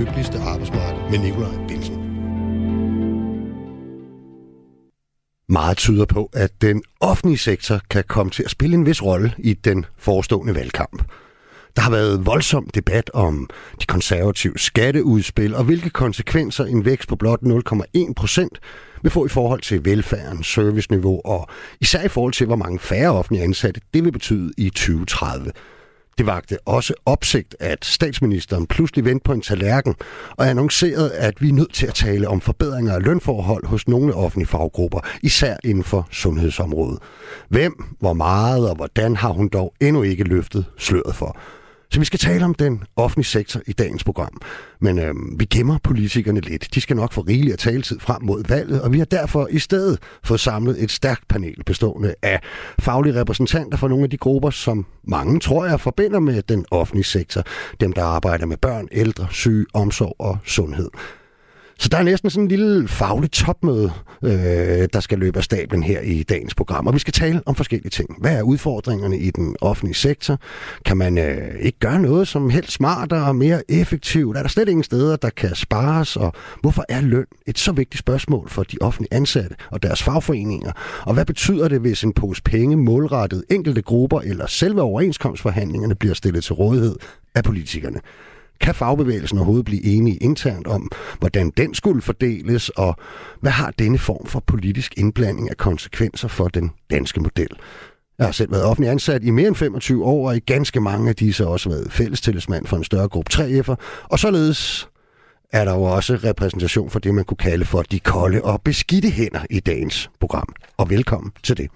lykkeligste arbejdsmarked med Nikolaj Bilsen. Meget tyder på, at den offentlige sektor kan komme til at spille en vis rolle i den forestående valgkamp. Der har været voldsom debat om de konservative skatteudspil og hvilke konsekvenser en vækst på blot 0,1 procent vil få i forhold til velfærden, serviceniveau og især i forhold til, hvor mange færre offentlige ansatte det vil betyde i 2030. Det vagte også opsigt, at statsministeren pludselig vendte på en tallerken og annoncerede, at vi er nødt til at tale om forbedringer af lønforhold hos nogle offentlige faggrupper, især inden for sundhedsområdet. Hvem, hvor meget og hvordan har hun dog endnu ikke løftet sløret for. Så vi skal tale om den offentlige sektor i dagens program. Men øh, vi gemmer politikerne lidt. De skal nok få rigeligt at taletid frem mod valget, og vi har derfor i stedet fået samlet et stærkt panel bestående af faglige repræsentanter fra nogle af de grupper, som mange, tror jeg, forbinder med den offentlige sektor. Dem, der arbejder med børn, ældre, syge, omsorg og sundhed. Så der er næsten sådan en lille faglig topmøde, øh, der skal løbe af stablen her i dagens program. Og vi skal tale om forskellige ting. Hvad er udfordringerne i den offentlige sektor? Kan man øh, ikke gøre noget som helt smartere og mere effektivt? Er der slet ingen steder, der kan spares? Og hvorfor er løn et så vigtigt spørgsmål for de offentlige ansatte og deres fagforeninger? Og hvad betyder det, hvis en pose penge målrettet enkelte grupper eller selve overenskomstforhandlingerne bliver stillet til rådighed af politikerne? Kan fagbevægelsen overhovedet blive enige internt om, hvordan den skulle fordeles, og hvad har denne form for politisk indblanding af konsekvenser for den danske model? Jeg har selv været offentlig ansat i mere end 25 år, og i ganske mange af disse har også været fællestillidsmand for en større gruppe 3F'er, og således er der jo også repræsentation for det, man kunne kalde for de kolde og beskidte hænder i dagens program. Og velkommen til det.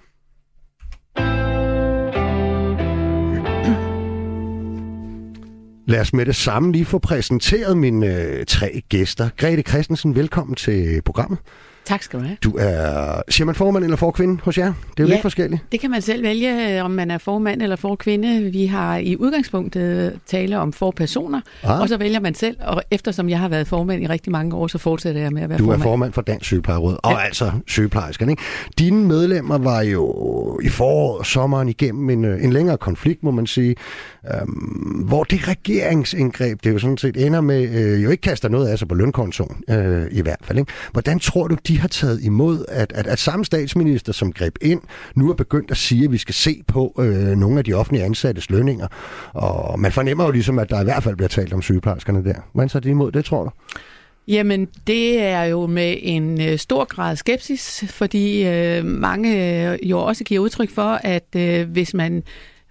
Lad os med det samme lige få præsenteret mine øh, tre gæster. Grete Christensen, velkommen til programmet. Tak skal du have. Du er, siger man formand eller forkvinde hos jer? Det er jo Ja. lidt forskelligt. Det kan man selv vælge, om man er formand eller forkvinde. Vi har i udgangspunktet tale om for personer, Ah. og så vælger man selv. Og eftersom jeg har været formand i rigtig mange år, så fortsætter jeg med at være Du er formand. formand for Dansk Sygeplejeråd, og altså sygeplejerskerne. Ikke? Dine medlemmer var jo i foråret og sommeren igennem en, øh, en længere konflikt, må man sige, øhm, hvor det regeringsindgreb, det jo sådan set ender med, øh, jo ikke kaster noget af sig på lønkontoen, øh, i hvert fald. Ikke? Hvordan tror du, de har taget imod, at, at, at samme statsminister, som greb ind, nu er begyndt at sige, at vi skal se på øh, nogle af de offentlige ansattes lønninger, og man fornemmer jo ligesom, at der i hvert fald bliver talt om sygeplejerskerne der. Hvordan tager de imod det, tror du? Jamen, det er jo med en øh, stor grad skepsis, fordi øh, mange øh, jo også giver udtryk for, at øh, hvis man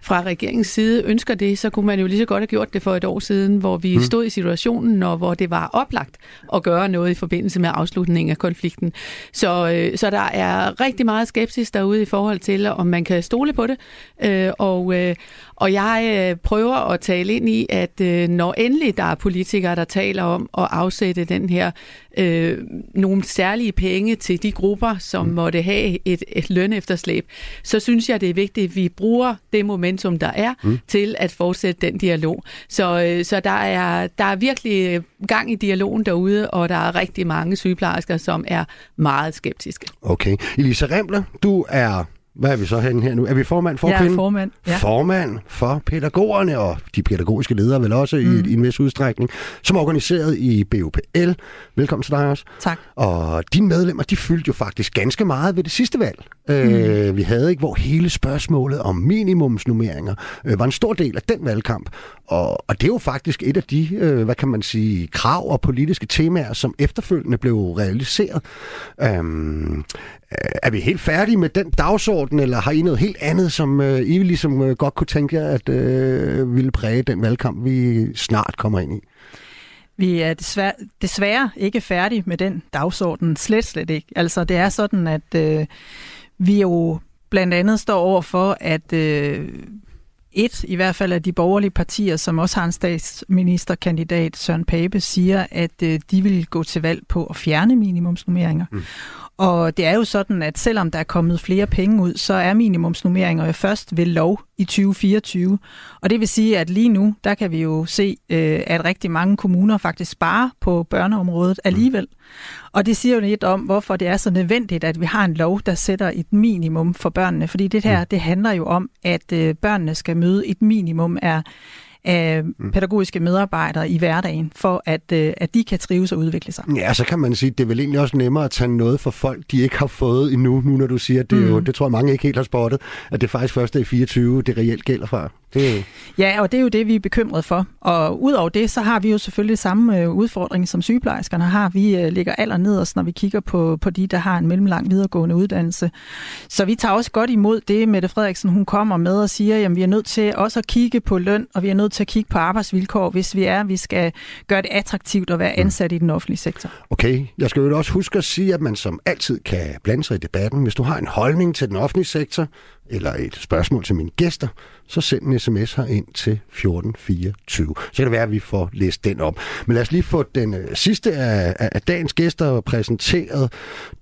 fra regeringens side ønsker det, så kunne man jo lige så godt have gjort det for et år siden, hvor vi mm. stod i situationen, og hvor det var oplagt at gøre noget i forbindelse med afslutningen af konflikten. Så, øh, så der er rigtig meget skepsis derude i forhold til, om man kan stole på det. Øh, og, øh, og jeg øh, prøver at tale ind i, at øh, når endelig der er politikere, der taler om at afsætte den her øh, nogle særlige penge til de grupper, som mm. måtte have et, et lønefterslæb, så synes jeg, det er vigtigt, at vi bruger det momentum, der er, mm. til at fortsætte den dialog. Så, øh, så der, er, der er virkelig gang i dialogen derude, og der er rigtig mange sygeplejersker, som er meget skeptiske. Okay. Elisa Rembler, du er... Hvad er vi så henne her nu? Er vi formand for kvinden? formand, ja. Formand for pædagogerne og de pædagogiske ledere vel også mm. i, i en vis udstrækning, som er organiseret i BUPL. Velkommen til dig også. Tak. Og dine medlemmer, de fyldte jo faktisk ganske meget ved det sidste valg, mm. øh, vi havde, ikke, hvor hele spørgsmålet om minimumsnummeringer øh, var en stor del af den valgkamp. Og, og det er jo faktisk et af de, øh, hvad kan man sige, krav og politiske temaer, som efterfølgende blev realiseret. Øhm, øh, er vi helt færdige med den dagsorden, eller har I noget helt andet, som øh, I ligesom øh, godt kunne tænke jer, at øh, ville præge den valgkamp, vi snart kommer ind i? Vi er desværre, desværre ikke færdige med den dagsorden. Slet, slet ikke. Altså, det er sådan, at øh, vi jo blandt andet står over for, at øh, et, i hvert fald af de borgerlige partier, som også har en statsministerkandidat, Søren Pape, siger, at øh, de vil gå til valg på at fjerne minimumsnummeringer. Mm. Og det er jo sådan, at selvom der er kommet flere penge ud, så er minimumsnummeringer jo først ved lov i 2024. Og det vil sige, at lige nu, der kan vi jo se, øh, at rigtig mange kommuner faktisk sparer på børneområdet alligevel. Og det siger jo lidt om, hvorfor det er så nødvendigt, at vi har en lov, der sætter et minimum for børnene. Fordi det her, det handler jo om, at øh, børnene skal møde et minimum af af mm. pædagogiske medarbejdere i hverdagen, for at, øh, at de kan trives og udvikle sig. Ja, så kan man sige, at det er vel egentlig også nemmere at tage noget for folk, de ikke har fået endnu, nu når du siger, at det, mm. jo, det tror jeg mange ikke helt har spottet, at det faktisk først er i 24, det reelt gælder fra. Det... Ja, og det er jo det, vi er bekymret for. Og udover det, så har vi jo selvfølgelig samme øh, udfordring, som sygeplejerskerne har. Vi øh, ligger aller nederst, når vi kigger på, på de, der har en mellemlang videregående uddannelse. Så vi tager også godt imod det, Mette Frederiksen hun kommer med og siger, at vi er nødt til også at kigge på løn, og vi er nødt til at kigge på arbejdsvilkår, hvis vi er, vi skal gøre det attraktivt at være mm. ansat mm. i den offentlige sektor. Okay, jeg skal jo også huske at sige, at man som altid kan blande sig i debatten. Hvis du har en holdning til den offentlige sektor, eller et spørgsmål til mine gæster, så send en sms her ind til 1424. Så kan det være, at vi får læst den op. Men lad os lige få den øh, sidste af, af dagens gæster præsenteret.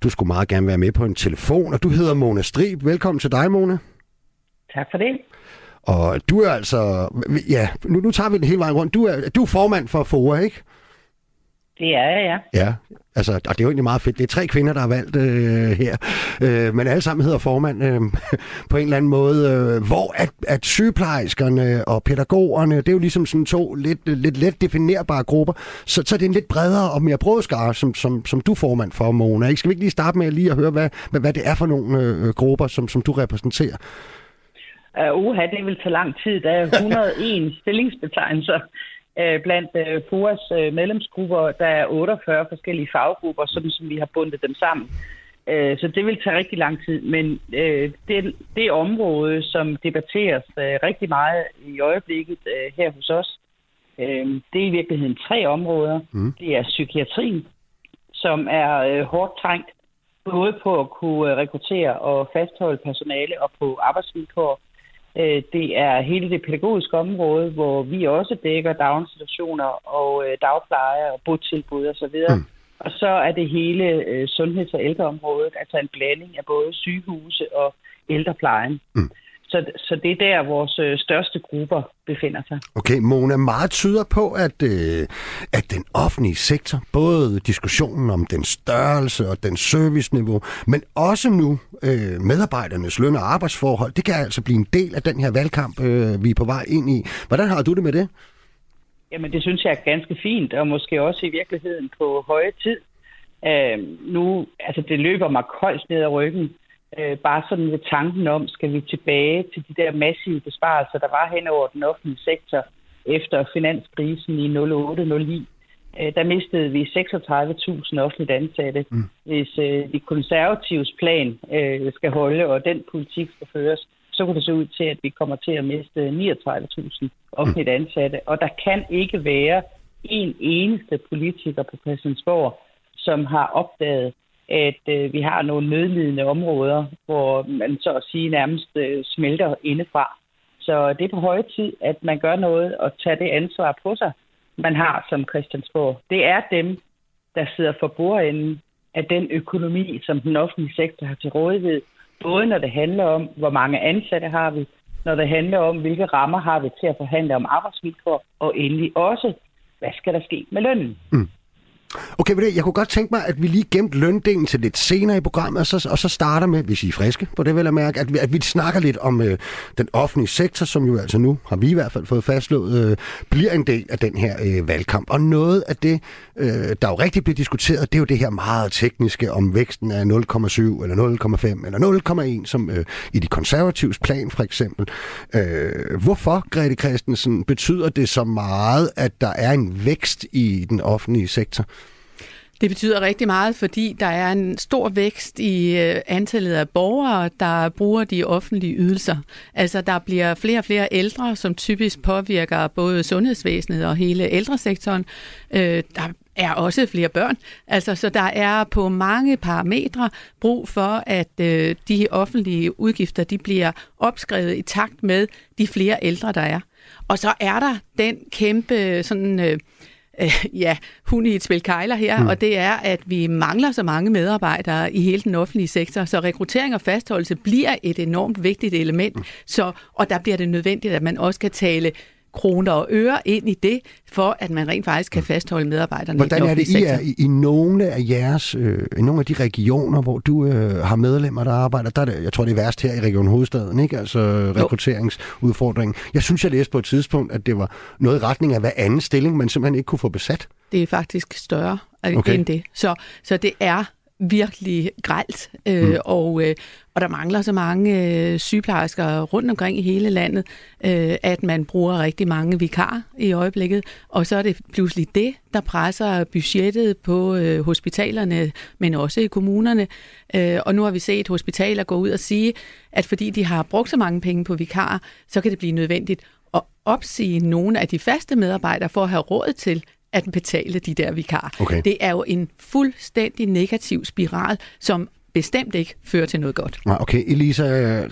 Du skulle meget gerne være med på en telefon, og du hedder Mona Strib. Velkommen til dig, Mona. Tak for det. Og du er altså... Ja, nu, nu tager vi den hele vejen rundt. Du er, du er formand for FOA, ikke? Det er jeg, ja. Ja, altså, og det er jo egentlig meget fedt. Det er tre kvinder, der har valgt øh, her, øh, men alle sammen hedder formand øh, på en eller anden måde. Øh, hvor at, at sygeplejerskerne og pædagogerne, det er jo ligesom sådan to lidt, lidt let definerbare grupper, så, så er det en lidt bredere og mere brødskare, som, som, som du formand for, Mona. Ikke? Skal vi ikke lige starte med lige at høre, hvad, hvad, hvad det er for nogle øh, grupper, som, som du repræsenterer? Uh, uha, det vil tage lang tid. Der er 101 stillingsbetegnelser øh, blandt øh, FOAs øh, medlemsgrupper. Der er 48 forskellige faggrupper, sådan som vi har bundet dem sammen. Så det vil tage rigtig lang tid, men det, det område, som debatteres rigtig meget i øjeblikket her hos os, det er i virkeligheden tre områder. Mm. Det er psykiatrien, som er hårdt trængt, både på at kunne rekruttere og fastholde personale og på arbejdsvilkår. Øh, det er hele det pædagogiske område, hvor vi også dækker daginstitutioner og øh, dagpleje og botilbud osv. Mm. Og så er det hele øh, sundheds- og ældreområdet, altså en blanding af både sygehuse og ældreplejen. Mm. Så, så det er der, vores øh, største grupper befinder sig. Okay, Mona, meget tyder på, at, øh, at den offentlige sektor, både diskussionen om den størrelse og den serviceniveau, men også nu øh, medarbejdernes løn- og arbejdsforhold, det kan altså blive en del af den her valgkamp, øh, vi er på vej ind i. Hvordan har du det med det? Jamen, det synes jeg er ganske fint, og måske også i virkeligheden på høje tid. Øh, nu, altså det løber mig koldt ned ad ryggen, øh, bare sådan ved tanken om, skal vi tilbage til de der massive besparelser, der var hen over den offentlige sektor efter finanskrisen i 08-09. Øh, der mistede vi 36.000 offentligt ansatte. Mm. Hvis øh, de konservatives plan øh, skal holde, og den politik skal føres, så kunne det se ud til, at vi kommer til at miste 39.000 offentligt mm. ansatte. Og der kan ikke være en eneste politiker på Christiansborg, som har opdaget, at øh, vi har nogle nødlidende områder, hvor man så at sige nærmest øh, smelter indefra. Så det er på høje tid, at man gør noget og tager det ansvar på sig, man har som Christiansborg. Det er dem, der sidder for bordenden af den økonomi, som den offentlige sektor har til rådighed. Både når det handler om, hvor mange ansatte har vi, når det handler om, hvilke rammer har vi til at forhandle om arbejdsvilkår, og endelig også, hvad skal der ske med lønnen? Mm. Okay, jeg kunne godt tænke mig, at vi lige gemte løndelen til lidt senere i programmet, og så, og så starter med, hvis I er friske på det vil jeg mærke, at vi, at vi snakker lidt om øh, den offentlige sektor, som jo altså nu, har vi i hvert fald fået fastslået, øh, bliver en del af den her øh, valgkamp. Og noget af det, øh, der jo rigtig bliver diskuteret, det er jo det her meget tekniske om væksten af 0,7 eller 0,5 eller 0,1, som øh, i de konservatives plan for eksempel. Øh, hvorfor, Grete Christensen, betyder det så meget, at der er en vækst i den offentlige sektor? Det betyder rigtig meget, fordi der er en stor vækst i øh, antallet af borgere, der bruger de offentlige ydelser. Altså der bliver flere og flere ældre, som typisk påvirker både sundhedsvæsenet og hele ældresektoren. Øh, der er også flere børn. Altså, så der er på mange parametre brug for, at øh, de offentlige udgifter de bliver opskrevet i takt med de flere ældre, der er. Og så er der den kæmpe sådan, øh, øh, ja, hun i et spil kejler her, mm. og det er, at vi mangler så mange medarbejdere i hele den offentlige sektor, så rekruttering og fastholdelse bliver et enormt vigtigt element, mm. så, og der bliver det nødvendigt, at man også kan tale kroner og øre ind i det, for at man rent faktisk kan fastholde medarbejderne Hvordan i er det, I er i, i nogle af jeres, øh, i nogle af de regioner, hvor du øh, har medlemmer, der arbejder, der er det, jeg tror, det er værst her i Region Hovedstaden, ikke? Altså rekrutteringsudfordringen. Jeg synes, jeg læste på et tidspunkt, at det var noget i retning af hver anden stilling, man simpelthen ikke kunne få besat. Det er faktisk større okay. end det. Så, så det er virkelig gralt, øh, mm. og, øh, og der mangler så mange øh, sygeplejersker rundt omkring i hele landet, øh, at man bruger rigtig mange vikar i øjeblikket, og så er det pludselig det, der presser budgettet på øh, hospitalerne, men også i kommunerne. Øh, og nu har vi set hospitaler gå ud og sige, at fordi de har brugt så mange penge på vikar, så kan det blive nødvendigt at opsige nogle af de faste medarbejdere for at have råd til at betale de der vikarer. Okay. Det er jo en fuldstændig negativ spiral, som bestemt ikke fører til noget godt. Okay, Elisa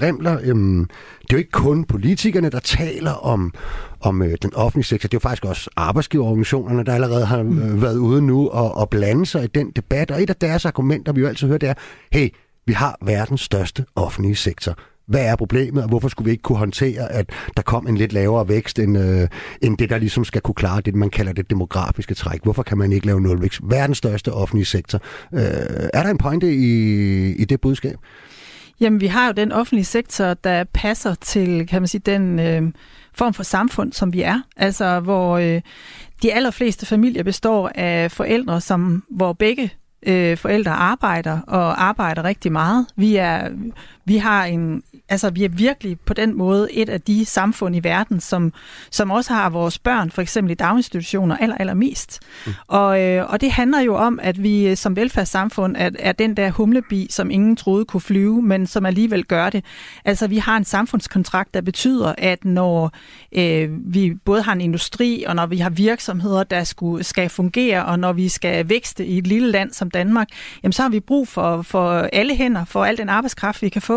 Remler, øhm, det er jo ikke kun politikerne, der taler om, om øh, den offentlige sektor. Det er jo faktisk også arbejdsgiverorganisationerne, der allerede har mm. øh, været ude nu og, og blande sig i den debat. Og et af deres argumenter, vi jo altid hører, det er, hey, vi har verdens største offentlige sektor hvad er problemet, og hvorfor skulle vi ikke kunne håndtere, at der kom en lidt lavere vækst, end, øh, end det, der ligesom skal kunne klare det, man kalder det demografiske træk. Hvorfor kan man ikke lave nulvækst? Verdens største offentlige sektor. Øh, er der en pointe i, i det budskab? Jamen, vi har jo den offentlige sektor, der passer til, kan man sige, den øh, form for samfund, som vi er. Altså, hvor øh, de allerfleste familier består af forældre, som, hvor begge øh, forældre arbejder og arbejder rigtig meget. Vi er vi har en altså vi er virkelig på den måde et af de samfund i verden, som, som også har vores børn, for eksempel i daginstitutioner, aller, aller mest. Mm. Og, øh, og det handler jo om, at vi øh, som velfærdssamfund er, er den der humlebi, som ingen troede kunne flyve, men som alligevel gør det. Altså vi har en samfundskontrakt, der betyder, at når øh, vi både har en industri, og når vi har virksomheder, der skulle, skal fungere, og når vi skal vækste i et lille land som Danmark, jamen så har vi brug for, for alle hænder, for al den arbejdskraft, vi kan få.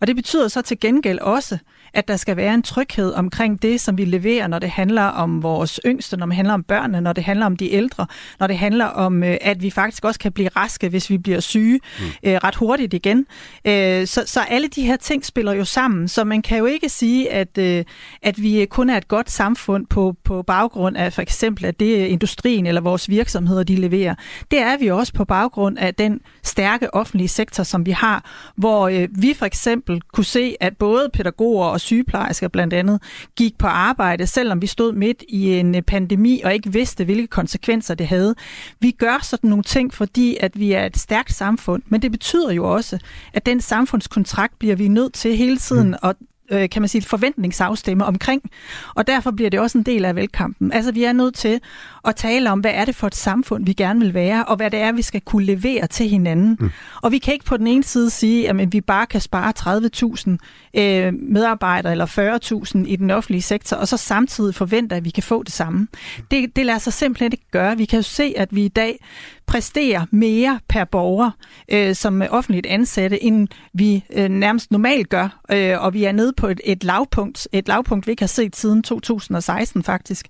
Og det betyder så til gengæld også, at der skal være en tryghed omkring det, som vi leverer, når det handler om vores yngste, når det handler om børnene, når det handler om de ældre, når det handler om, øh, at vi faktisk også kan blive raske, hvis vi bliver syge mm. øh, ret hurtigt igen. Øh, så, så alle de her ting spiller jo sammen, så man kan jo ikke sige, at, øh, at vi kun er et godt samfund på, på baggrund af for eksempel, at det industrien eller vores virksomheder, de leverer. Det er vi også på baggrund af den stærke offentlige sektor, som vi har, hvor øh, vi for eksempel kunne se, at både pædagoger og sygeplejersker blandt andet gik på arbejde, selvom vi stod midt i en øh, pandemi og ikke vidste, hvilke konsekvenser det havde. Vi gør sådan nogle ting, fordi at vi er et stærkt samfund, men det betyder jo også, at den samfundskontrakt bliver vi nødt til hele tiden mm. at øh, kan man sige, forventningsafstemme omkring. Og derfor bliver det også en del af velkampen. Altså, vi er nødt til at tale om, hvad er det for et samfund, vi gerne vil være, og hvad det er, vi skal kunne levere til hinanden. Mm. Og vi kan ikke på den ene side sige, at vi bare kan spare 30.000 øh, medarbejdere eller 40.000 i den offentlige sektor, og så samtidig forvente, at vi kan få det samme. Det, det lader sig simpelthen ikke gøre. Vi kan jo se, at vi i dag præsterer mere per borger øh, som offentligt ansatte, end vi øh, nærmest normalt gør. Øh, og vi er nede på et, et lavpunkt, et lavpunkt, vi ikke har set siden 2016 faktisk.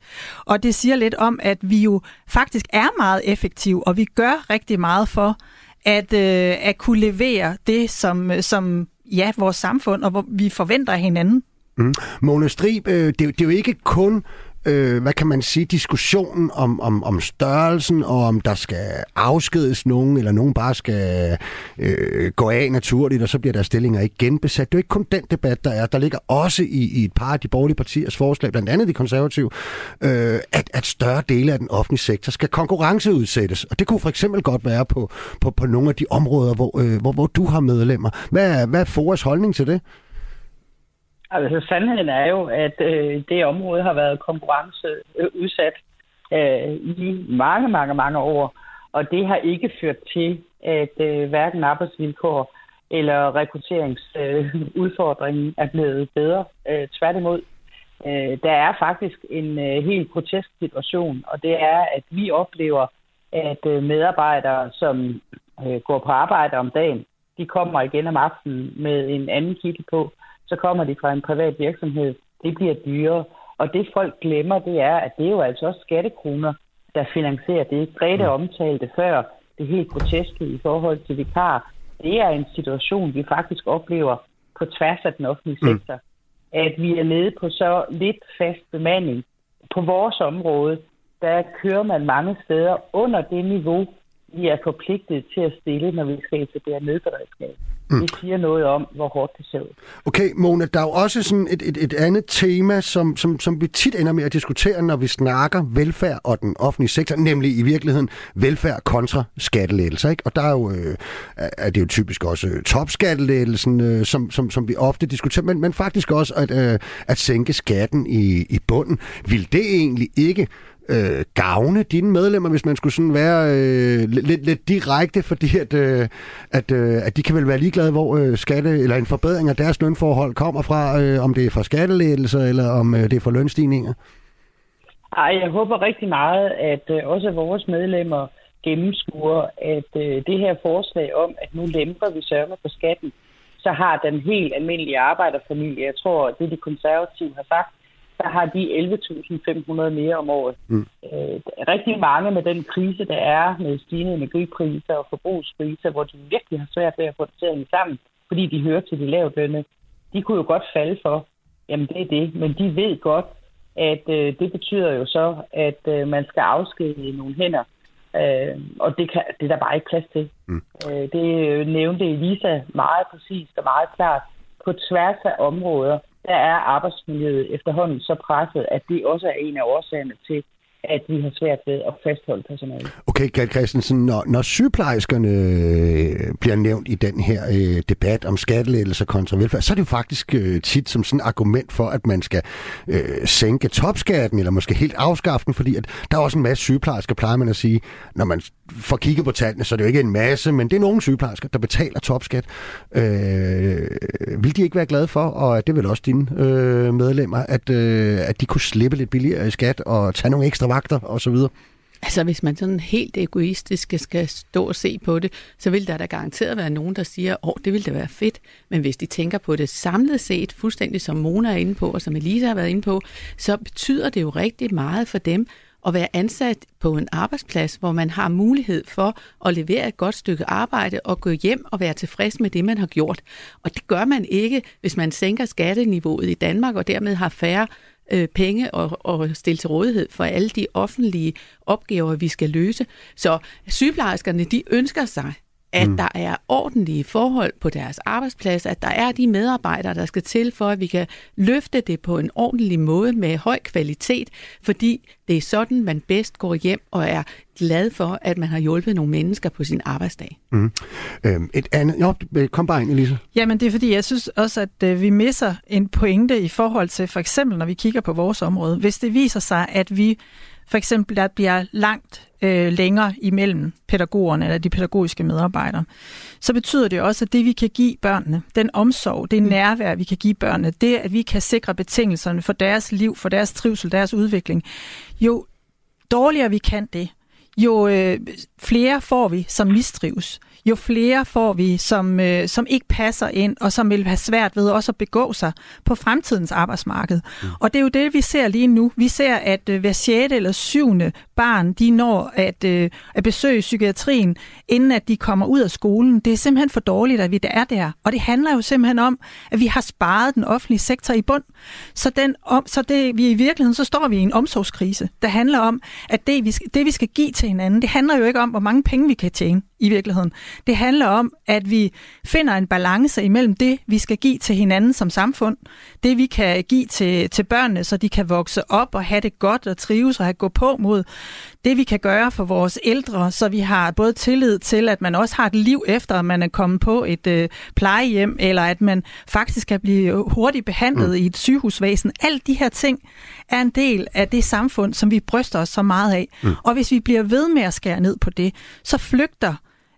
Og det siger lidt om, at vi jo faktisk er meget effektive, og vi gør rigtig meget for at, øh, at kunne levere det, som, øh, som ja, vores samfund, og hvor vi forventer af hinanden. Mm. Mona Strib, øh, det, det er jo ikke kun øh, hvad kan man sige, diskussionen om, om, om størrelsen, og om der skal afskedes nogen, eller nogen bare skal øh, gå af naturligt, og så bliver der stillinger ikke genbesat. Det er jo ikke kun den debat, der er. Der ligger også i, i et par af de borgerlige partiers forslag, blandt andet de konservative, øh, at, at større dele af den offentlige sektor skal konkurrenceudsættes. Og det kunne for eksempel godt være på, på, på nogle af de områder, hvor, øh, hvor, hvor du har medlemmer. Hvad er, hvad er FOAs holdning til det? Altså, sandheden er jo, at øh, det område har været konkurrenceudsat øh, øh, i mange, mange, mange år. Og det har ikke ført til, at øh, hverken arbejdsvilkår eller rekrutteringsudfordringen øh, er blevet bedre. Øh, tværtimod. Øh, der er faktisk en øh, helt grotesk situation, og det er, at vi oplever, at øh, medarbejdere, som øh, går på arbejde om dagen, de kommer igen om aftenen med en anden kittel på, så kommer de fra en privat virksomhed. Det bliver dyrere. Og det folk glemmer, det er, at det er jo altså også skattekroner, der finansierer det. Grete mm. omtalte før det helt groteske i forhold til vikar. Det er en situation, vi faktisk oplever på tværs af den offentlige mm. sektor. At vi er nede på så lidt fast bemanding, på vores område, der kører man mange steder under det niveau, vi er forpligtet til at stille, når vi skal etablere nødberedskab. Mm. Det siger noget om, hvor hårdt det ser ud. Okay, Mona, der er jo også sådan et, et, et andet tema, som, som, som vi tit ender med at diskutere, når vi snakker velfærd og den offentlige sektor, nemlig i virkeligheden velfærd kontra skattelettelser. Ikke? Og der er jo, øh, er det jo typisk også topskattelettelsen, øh, som, som, som vi ofte diskuterer, men, men faktisk også at, øh, at sænke skatten i, i bunden. Vil det egentlig ikke øh, gavne dine medlemmer, hvis man skulle sådan være øh, lidt, lidt direkte, fordi at, øh, at, øh, at de kan vel være ligeglade, hvor øh, skatte eller en forbedring af deres lønforhold kommer fra, øh, om det er fra skattelettelser eller om øh, det er fra lønstigninger? Ej, jeg håber rigtig meget, at øh, også vores medlemmer gennemskuer, at øh, det her forslag om, at nu lemper vi sørger på skatten, så har den helt almindelige arbejderfamilie, jeg tror, det de konservative har sagt, der har de 11.500 mere om året. Mm. Øh, rigtig mange med den krise, der er med stigende energipriser og forbrugspriser, hvor de virkelig har svært ved at få det til at sammen, fordi de hører til de lavtlønne, de kunne jo godt falde for, jamen det er det, men de ved godt, at øh, det betyder jo så, at øh, man skal afskedige nogle hænder, øh, og det, kan, det er der bare ikke plads til. Mm. Øh, det nævnte Elisa meget præcist og meget klart på tværs af områder, der er arbejdsmiljøet efterhånden så presset, at det også er en af årsagerne til, at vi har svært ved at fastholde personale. Okay, Gert Christensen, når, når sygeplejerskerne øh, bliver nævnt i den her øh, debat om skattelettelser kontra velfærd, så er det jo faktisk øh, tit som sådan et argument for, at man skal øh, sænke topskatten, eller måske helt afskaffe den, fordi at der er også en masse sygeplejersker, plejer man at sige, når man får kigget på tallene, så er det jo ikke en masse, men det er nogle sygeplejersker, der betaler topskat. Øh, vil de ikke være glade for, og det vil også dine øh, medlemmer, at, øh, at de kunne slippe lidt billigere i skat og tage nogle ekstra vagter osv.? Altså, hvis man sådan helt egoistisk skal stå og se på det, så vil der da garanteret være nogen, der siger, åh, det ville da være fedt. Men hvis de tænker på det samlet set, fuldstændig som Mona er inde på, og som Elisa har været inde på, så betyder det jo rigtig meget for dem at være ansat på en arbejdsplads, hvor man har mulighed for at levere et godt stykke arbejde og gå hjem og være tilfreds med det, man har gjort. Og det gør man ikke, hvis man sænker skatteniveauet i Danmark og dermed har færre øh, penge og, og stille til rådighed for alle de offentlige opgaver, vi skal løse. Så sygeplejerskerne, de ønsker sig, at mm. der er ordentlige forhold på deres arbejdsplads, at der er de medarbejdere, der skal til for, at vi kan løfte det på en ordentlig måde med høj kvalitet, fordi det er sådan, man bedst går hjem og er glad for, at man har hjulpet nogle mennesker på sin arbejdsdag. Mm. Øhm, et andet... Jo, kom bare ind, Elisa. Jamen, det er fordi, jeg synes også, at øh, vi misser en pointe i forhold til, for eksempel, når vi kigger på vores område. Hvis det viser sig, at vi for eksempel, der bliver langt øh, længere imellem pædagogerne eller de pædagogiske medarbejdere, så betyder det også, at det vi kan give børnene, den omsorg, det nærvær, vi kan give børnene, det at vi kan sikre betingelserne for deres liv, for deres trivsel, deres udvikling, jo dårligere vi kan det, jo øh, flere får vi, som mistrives jo flere får vi, som, øh, som ikke passer ind, og som vil have svært ved også at begå sig på fremtidens arbejdsmarked. Mm. Og det er jo det, vi ser lige nu. Vi ser, at øh, hver sjette eller syvende barn, de når at, øh, at besøge psykiatrien, inden at de kommer ud af skolen. Det er simpelthen for dårligt, at vi der er der. Og det handler jo simpelthen om, at vi har sparet den offentlige sektor i bund. Så, den, om, så det, vi i virkeligheden, så står vi i en omsorgskrise, der handler om, at det vi, det, vi skal give til hinanden, det handler jo ikke om, hvor mange penge vi kan tjene i virkeligheden. Det handler om, at vi finder en balance imellem det, vi skal give til hinanden som samfund, det vi kan give til, til børnene, så de kan vokse op og have det godt og trives og have gå på mod det, vi kan gøre for vores ældre, så vi har både tillid til, at man også har et liv efter, at man er kommet på et øh, plejehjem, eller at man faktisk kan blive hurtigt behandlet mm. i et sygehusvæsen. Alt de her ting er en del af det samfund, som vi bryster os så meget af. Mm. Og hvis vi bliver ved med at skære ned på det, så flygter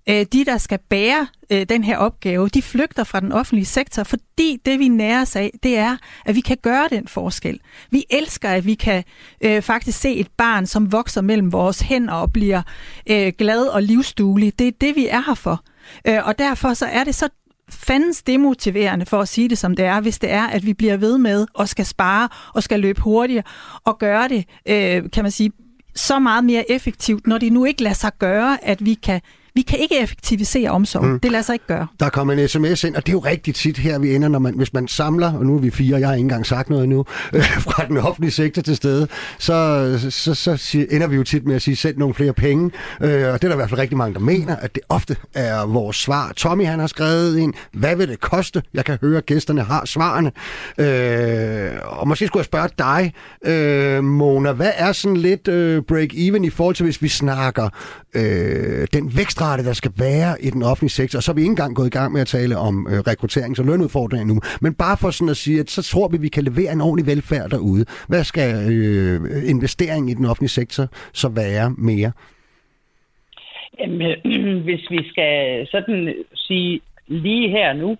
øh, de, der skal bære øh, den her opgave, de flygter fra den offentlige sektor, fordi det, vi nærer os af, det er, at vi kan gøre den forskel. Vi elsker, at vi kan øh, faktisk se et barn, som vokser mellem vores hænder og bliver øh, glad og livsduelig. Det er det, vi er her for. Øh, og derfor så er det så fandens demotiverende, for at sige det som det er, hvis det er, at vi bliver ved med og skal spare og skal løbe hurtigere og gøre det, øh, kan man sige, så meget mere effektivt, når det nu ikke lader sig gøre, at vi kan vi kan ikke effektivisere omsorg. Mm. Det lader sig ikke gøre. Der kommer en sms ind, og det er jo rigtig tit her, vi ender, når man, hvis man samler, og nu er vi fire, jeg har ikke engang sagt noget endnu, øh, fra den offentlige sektor til stede, så, så, så, så ender vi jo tit med at sige, send nogle flere penge. Øh, og det er der i hvert fald rigtig mange, der mener, at det ofte er vores svar. Tommy, han har skrevet ind, hvad vil det koste? Jeg kan høre, at gæsterne har svarene. Øh, og måske skulle jeg spørge dig, øh, Mona, hvad er sådan lidt øh, break-even i forhold til, hvis vi snakker øh, den medarbejdere, der skal være i den offentlige sektor, og så er vi ikke engang gået i gang med at tale om øh, rekrutterings- og lønudfordringer nu, men bare for sådan at sige, at så tror vi, vi kan levere en ordentlig velfærd derude. Hvad skal øh, investeringen i den offentlige sektor så være mere? Jamen, hvis vi skal sådan sige lige her nu,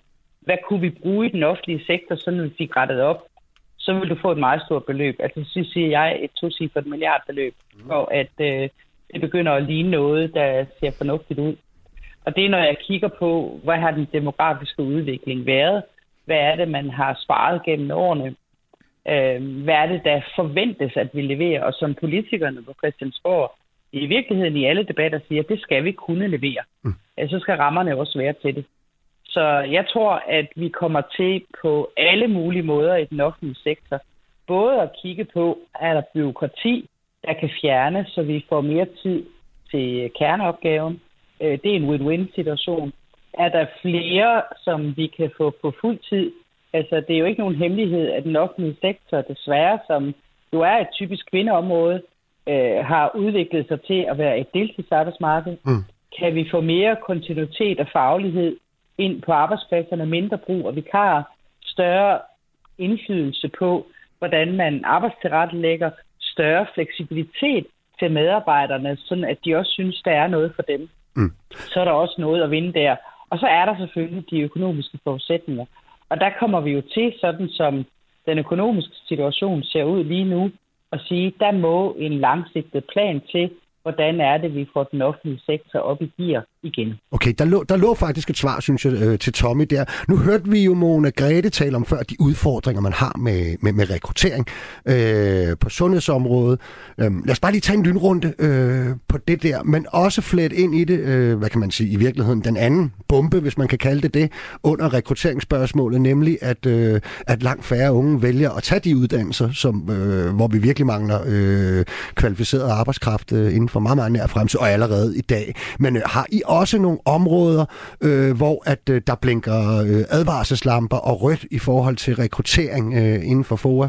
hvad kunne vi bruge i den offentlige sektor, så vi fik rettet op, så vil du få et meget stort beløb. Altså så siger jeg et tocifret milliardbeløb, for at øh, det begynder at ligne noget, der ser fornuftigt ud. Og det er, når jeg kigger på, hvad har den demografiske udvikling været? Hvad er det, man har sparet gennem årene? Øh, hvad er det, der forventes, at vi leverer? Og som politikerne på Christiansborg i virkeligheden i alle debatter siger, at det skal vi kunne levere. Mm. Så skal rammerne også være til det. Så jeg tror, at vi kommer til på alle mulige måder i den offentlige sektor, både at kigge på, er der byråkrati, der kan fjernes, så vi får mere tid til kerneopgaven. Øh, det er en win-win situation. Er der flere, som vi kan få på fuld tid? Altså, det er jo ikke nogen hemmelighed, at den offentlige sektor, desværre, som jo er et typisk kvindeområde, øh, har udviklet sig til at være et deltidsarbejdsmarked. Mm. Kan vi få mere kontinuitet og faglighed ind på arbejdspladserne, mindre brug af vikarer, større indflydelse på, hvordan man arbejdstilrettelægger, større fleksibilitet til medarbejderne, sådan at de også synes, der er noget for dem. Mm. Så er der også noget at vinde der. Og så er der selvfølgelig de økonomiske forudsætninger. Og der kommer vi jo til, sådan som den økonomiske situation ser ud lige nu, at sige, der må en langsigtet plan til, hvordan er det, vi får den offentlige sektor op i gear igen. Okay, der lå, der lå faktisk et svar, synes jeg, øh, til Tommy der. Nu hørte vi jo Mona Grete tale om før de udfordringer, man har med, med, med rekruttering øh, på sundhedsområdet. Øh, lad os bare lige tage en lynrunde øh, på det der, men også flet ind i det, øh, hvad kan man sige, i virkeligheden den anden bombe, hvis man kan kalde det det, under rekrutteringsspørgsmålet, nemlig at, øh, at langt færre unge vælger at tage de uddannelser, som, øh, hvor vi virkelig mangler øh, kvalificeret arbejdskraft øh, inden for meget, meget nær fremtid, og allerede i dag. Men øh, har I også nogle områder, øh, hvor at øh, der blinker øh, advarselslamper og rødt i forhold til rekruttering øh, inden for FOA?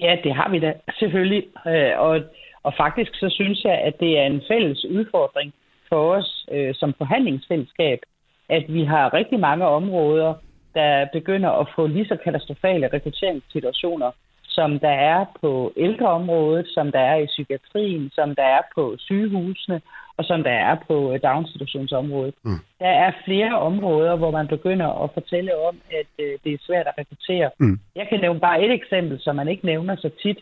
Ja, det har vi da selvfølgelig. Øh, og, og faktisk så synes jeg, at det er en fælles udfordring for os øh, som forhandlingsfællesskab, at vi har rigtig mange områder, der begynder at få lige så katastrofale rekrutteringssituationer som der er på ældreområdet, som der er i psykiatrien, som der er på sygehusene, og som der er på øh, daginstitutionsområdet. Mm. Der er flere områder, hvor man begynder at fortælle om, at øh, det er svært at rekruttere. Mm. Jeg kan nævne bare et eksempel, som man ikke nævner så tit.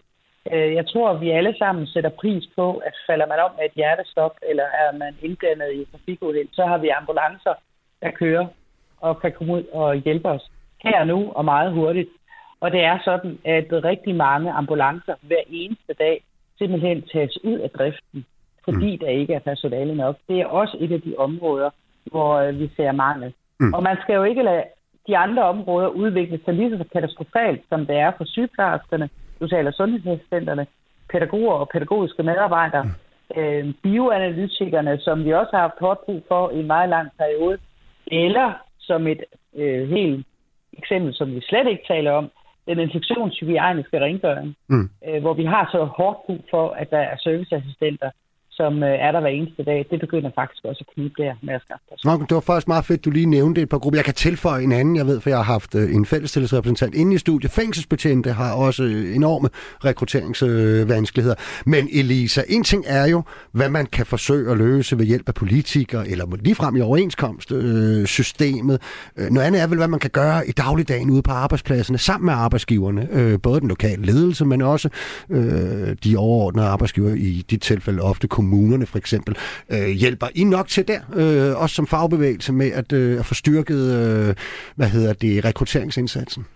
Øh, jeg tror, at vi alle sammen sætter pris på, at falder man om med et hjertestop, eller er man inddannet i trafikuheld, så har vi ambulancer, der kører og kan komme ud og hjælpe os her nu og meget hurtigt. Og det er sådan, at rigtig mange ambulancer hver eneste dag simpelthen tages ud af driften, fordi mm. der ikke er personale nok. Det er også et af de områder, hvor øh, vi ser mangel. Mm. Og man skal jo ikke lade de andre områder udvikle sig lige så katastrofalt, som det er for sygeplejerskerne, social- og sundhedsassistenterne, pædagoger og pædagogiske medarbejdere, mm. øh, bioanalytikerne, som vi også har haft hårdt brug for i en meget lang periode, eller som et øh, helt eksempel, som vi slet ikke taler om, den infektionshygiejniske rengøring, mm. øh, hvor vi har så hårdt brug for, at der er serviceassistenter, som øh, er der hver eneste dag, det begynder faktisk også at knibe der med at skaffe Nå, det var faktisk meget fedt, du lige nævnte et par grupper. Jeg kan tilføje en anden, jeg ved, for jeg har haft øh, en fællestillidsrepræsentant inde i studiet. Fængselsbetjente har også øh, enorme rekrutteringsvanskeligheder. Men Elisa, en ting er jo, hvad man kan forsøge at løse ved hjælp af politikere, eller ligefrem i overenskomstsystemet. Øh, noget andet er vel, hvad man kan gøre i dagligdagen ude på arbejdspladserne, sammen med arbejdsgiverne. Både den lokale ledelse, men også de overordnede arbejdsgiver i dit tilfælde ofte kommunerne for eksempel, øh, hjælper I nok til der, øh, også som fagbevægelse, med at, øh, at få styrket øh, hvad hedder det, rekrutteringsindsatsen?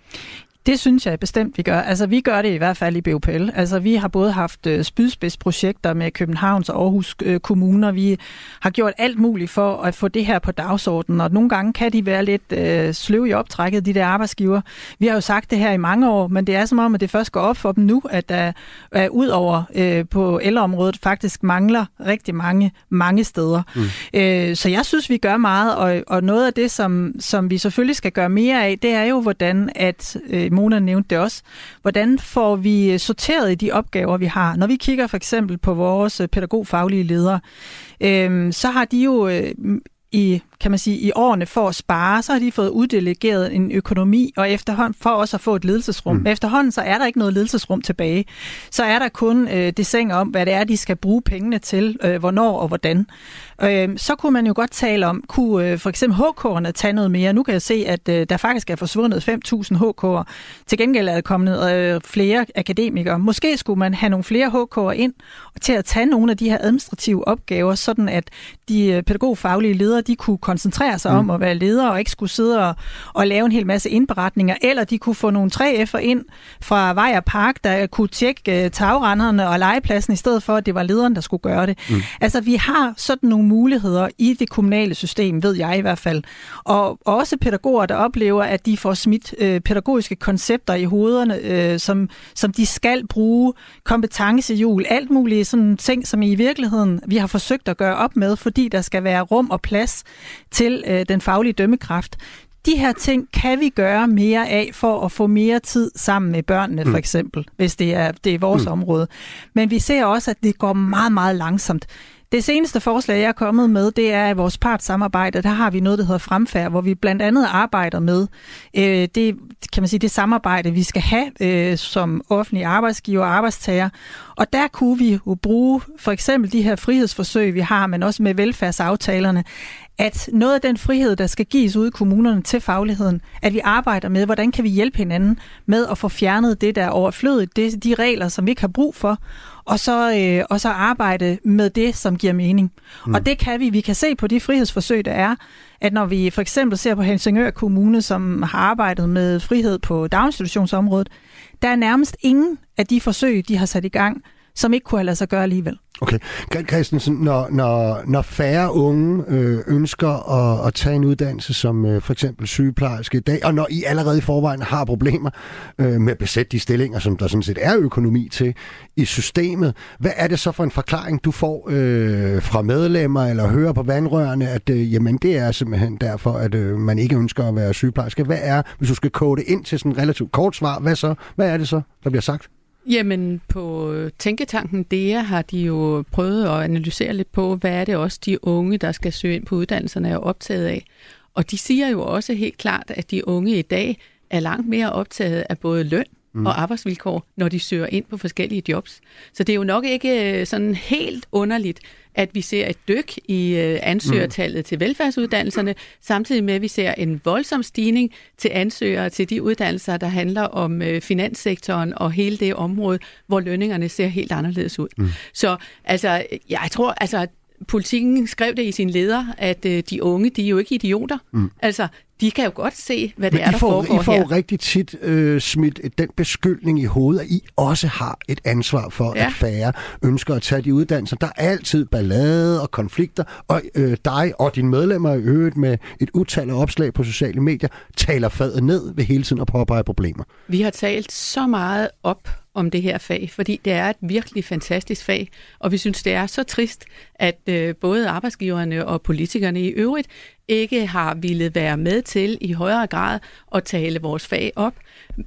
Det synes jeg bestemt, vi gør. Altså, vi gør det i hvert fald i BUPL. Altså, vi har både haft øh, spydspidsprojekter med Københavns og Aarhus øh, kommuner. Vi har gjort alt muligt for at få det her på dagsordenen, og nogle gange kan de være lidt øh, sløv i optrækket, de der arbejdsgiver. Vi har jo sagt det her i mange år, men det er som om, at det først går op for dem nu, at der er ud over øh, på ældreområdet faktisk mangler rigtig mange, mange steder. Mm. Øh, så jeg synes, vi gør meget, og, og noget af det, som, som vi selvfølgelig skal gøre mere af, det er jo, hvordan at øh, Mona nævnte det også. Hvordan får vi øh, sorteret i de opgaver, vi har? Når vi kigger for eksempel på vores øh, pædagogfaglige ledere, øh, så har de jo øh, i kan man sige, i årene for at spare, så har de fået uddelegeret en økonomi, og efterhånden for også at få et ledelsesrum. Mm. Efterhånden så er der ikke noget ledelsesrum tilbage. Så er der kun øh, det seng om, hvad det er, de skal bruge pengene til, øh, hvornår og hvordan. Øh, så kunne man jo godt tale om, kunne øh, for eksempel HK'erne tage noget mere? Nu kan jeg se, at øh, der faktisk er forsvundet 5.000 HK'er. Til gengæld er der kommet øh, flere akademikere. Måske skulle man have nogle flere HK'er ind til at tage nogle af de her administrative opgaver, sådan at de øh, pædagogfaglige ledere, de kunne koncentrere sig mm. om at være leder og ikke skulle sidde og, og lave en hel masse indberetninger, eller de kunne få nogle 3F'er ind fra Vejr Park, der kunne tjekke uh, tagrenderne og legepladsen, i stedet for, at det var lederen, der skulle gøre det. Mm. Altså, vi har sådan nogle muligheder i det kommunale system, ved jeg i hvert fald. Og også pædagoger, der oplever, at de får smidt uh, pædagogiske koncepter i hovederne, uh, som, som de skal bruge, kompetencehjul, alt muligt sådan ting, som i virkeligheden vi har forsøgt at gøre op med, fordi der skal være rum og plads til øh, den faglige dømmekraft. De her ting kan vi gøre mere af for at få mere tid sammen med børnene, mm. for eksempel, hvis det er, det er vores mm. område. Men vi ser også, at det går meget, meget langsomt. Det seneste forslag, jeg er kommet med, det er vores partssamarbejde. Der har vi noget, der hedder Fremfærd, hvor vi blandt andet arbejder med øh, det, kan man sige, det samarbejde, vi skal have øh, som offentlige arbejdsgiver og arbejdstager. Og der kunne vi jo bruge for eksempel de her frihedsforsøg, vi har, men også med velfærdsaftalerne, at noget af den frihed, der skal gives ud i kommunerne til fagligheden, at vi arbejder med, hvordan kan vi hjælpe hinanden med at få fjernet det, der er overflødigt, det, de regler, som vi ikke har brug for, og så, øh, og så arbejde med det, som giver mening. Mm. Og det kan vi. Vi kan se på de frihedsforsøg, der er, at når vi for eksempel ser på Helsingør Kommune, som har arbejdet med frihed på daginstitutionsområdet, der er nærmest ingen af de forsøg, de har sat i gang, som ikke kunne have lade sig gøre alligevel. Okay. Christensen, når, når, når færre unge øh, ønsker at, at tage en uddannelse som øh, for eksempel sygeplejerske i dag, og når I allerede i forvejen har problemer øh, med at besætte de stillinger, som der sådan set er økonomi til i systemet, hvad er det så for en forklaring, du får øh, fra medlemmer eller hører på vandrørene, at øh, jamen, det er simpelthen derfor, at øh, man ikke ønsker at være sygeplejerske? Hvad er, hvis du skal kode det ind til sådan en relativt kort svar, hvad så? Hvad er det så, der bliver sagt? Jamen, på Tænketanken DEA har de jo prøvet at analysere lidt på, hvad er det også de unge, der skal søge ind på uddannelserne, er optaget af. Og de siger jo også helt klart, at de unge i dag er langt mere optaget af både løn mm. og arbejdsvilkår, når de søger ind på forskellige jobs. Så det er jo nok ikke øh, sådan helt underligt, at vi ser et dyk i øh, ansøgertallet mm. til velfærdsuddannelserne, samtidig med, at vi ser en voldsom stigning til ansøgere til de uddannelser, der handler om øh, finanssektoren og hele det område, hvor lønningerne ser helt anderledes ud. Mm. Så altså, jeg tror, altså, politikken skrev det i sin leder, at øh, de unge, de er jo ikke idioter. Mm. Altså, de kan jo godt se, hvad det Men er, der får, foregår I får her. rigtig tit øh, smidt den beskyldning i hovedet, at I også har et ansvar for, ja. at færre ønsker at tage de uddannelser. Der er altid ballade og konflikter, og øh, dig og dine medlemmer i øvrigt med et utal af opslag på sociale medier, taler fadet ned ved hele tiden at påpege problemer. Vi har talt så meget op om det her fag, fordi det er et virkelig fantastisk fag, og vi synes, det er så trist, at øh, både arbejdsgiverne og politikerne i øvrigt ikke har ville være med til i højere grad at tale vores fag op.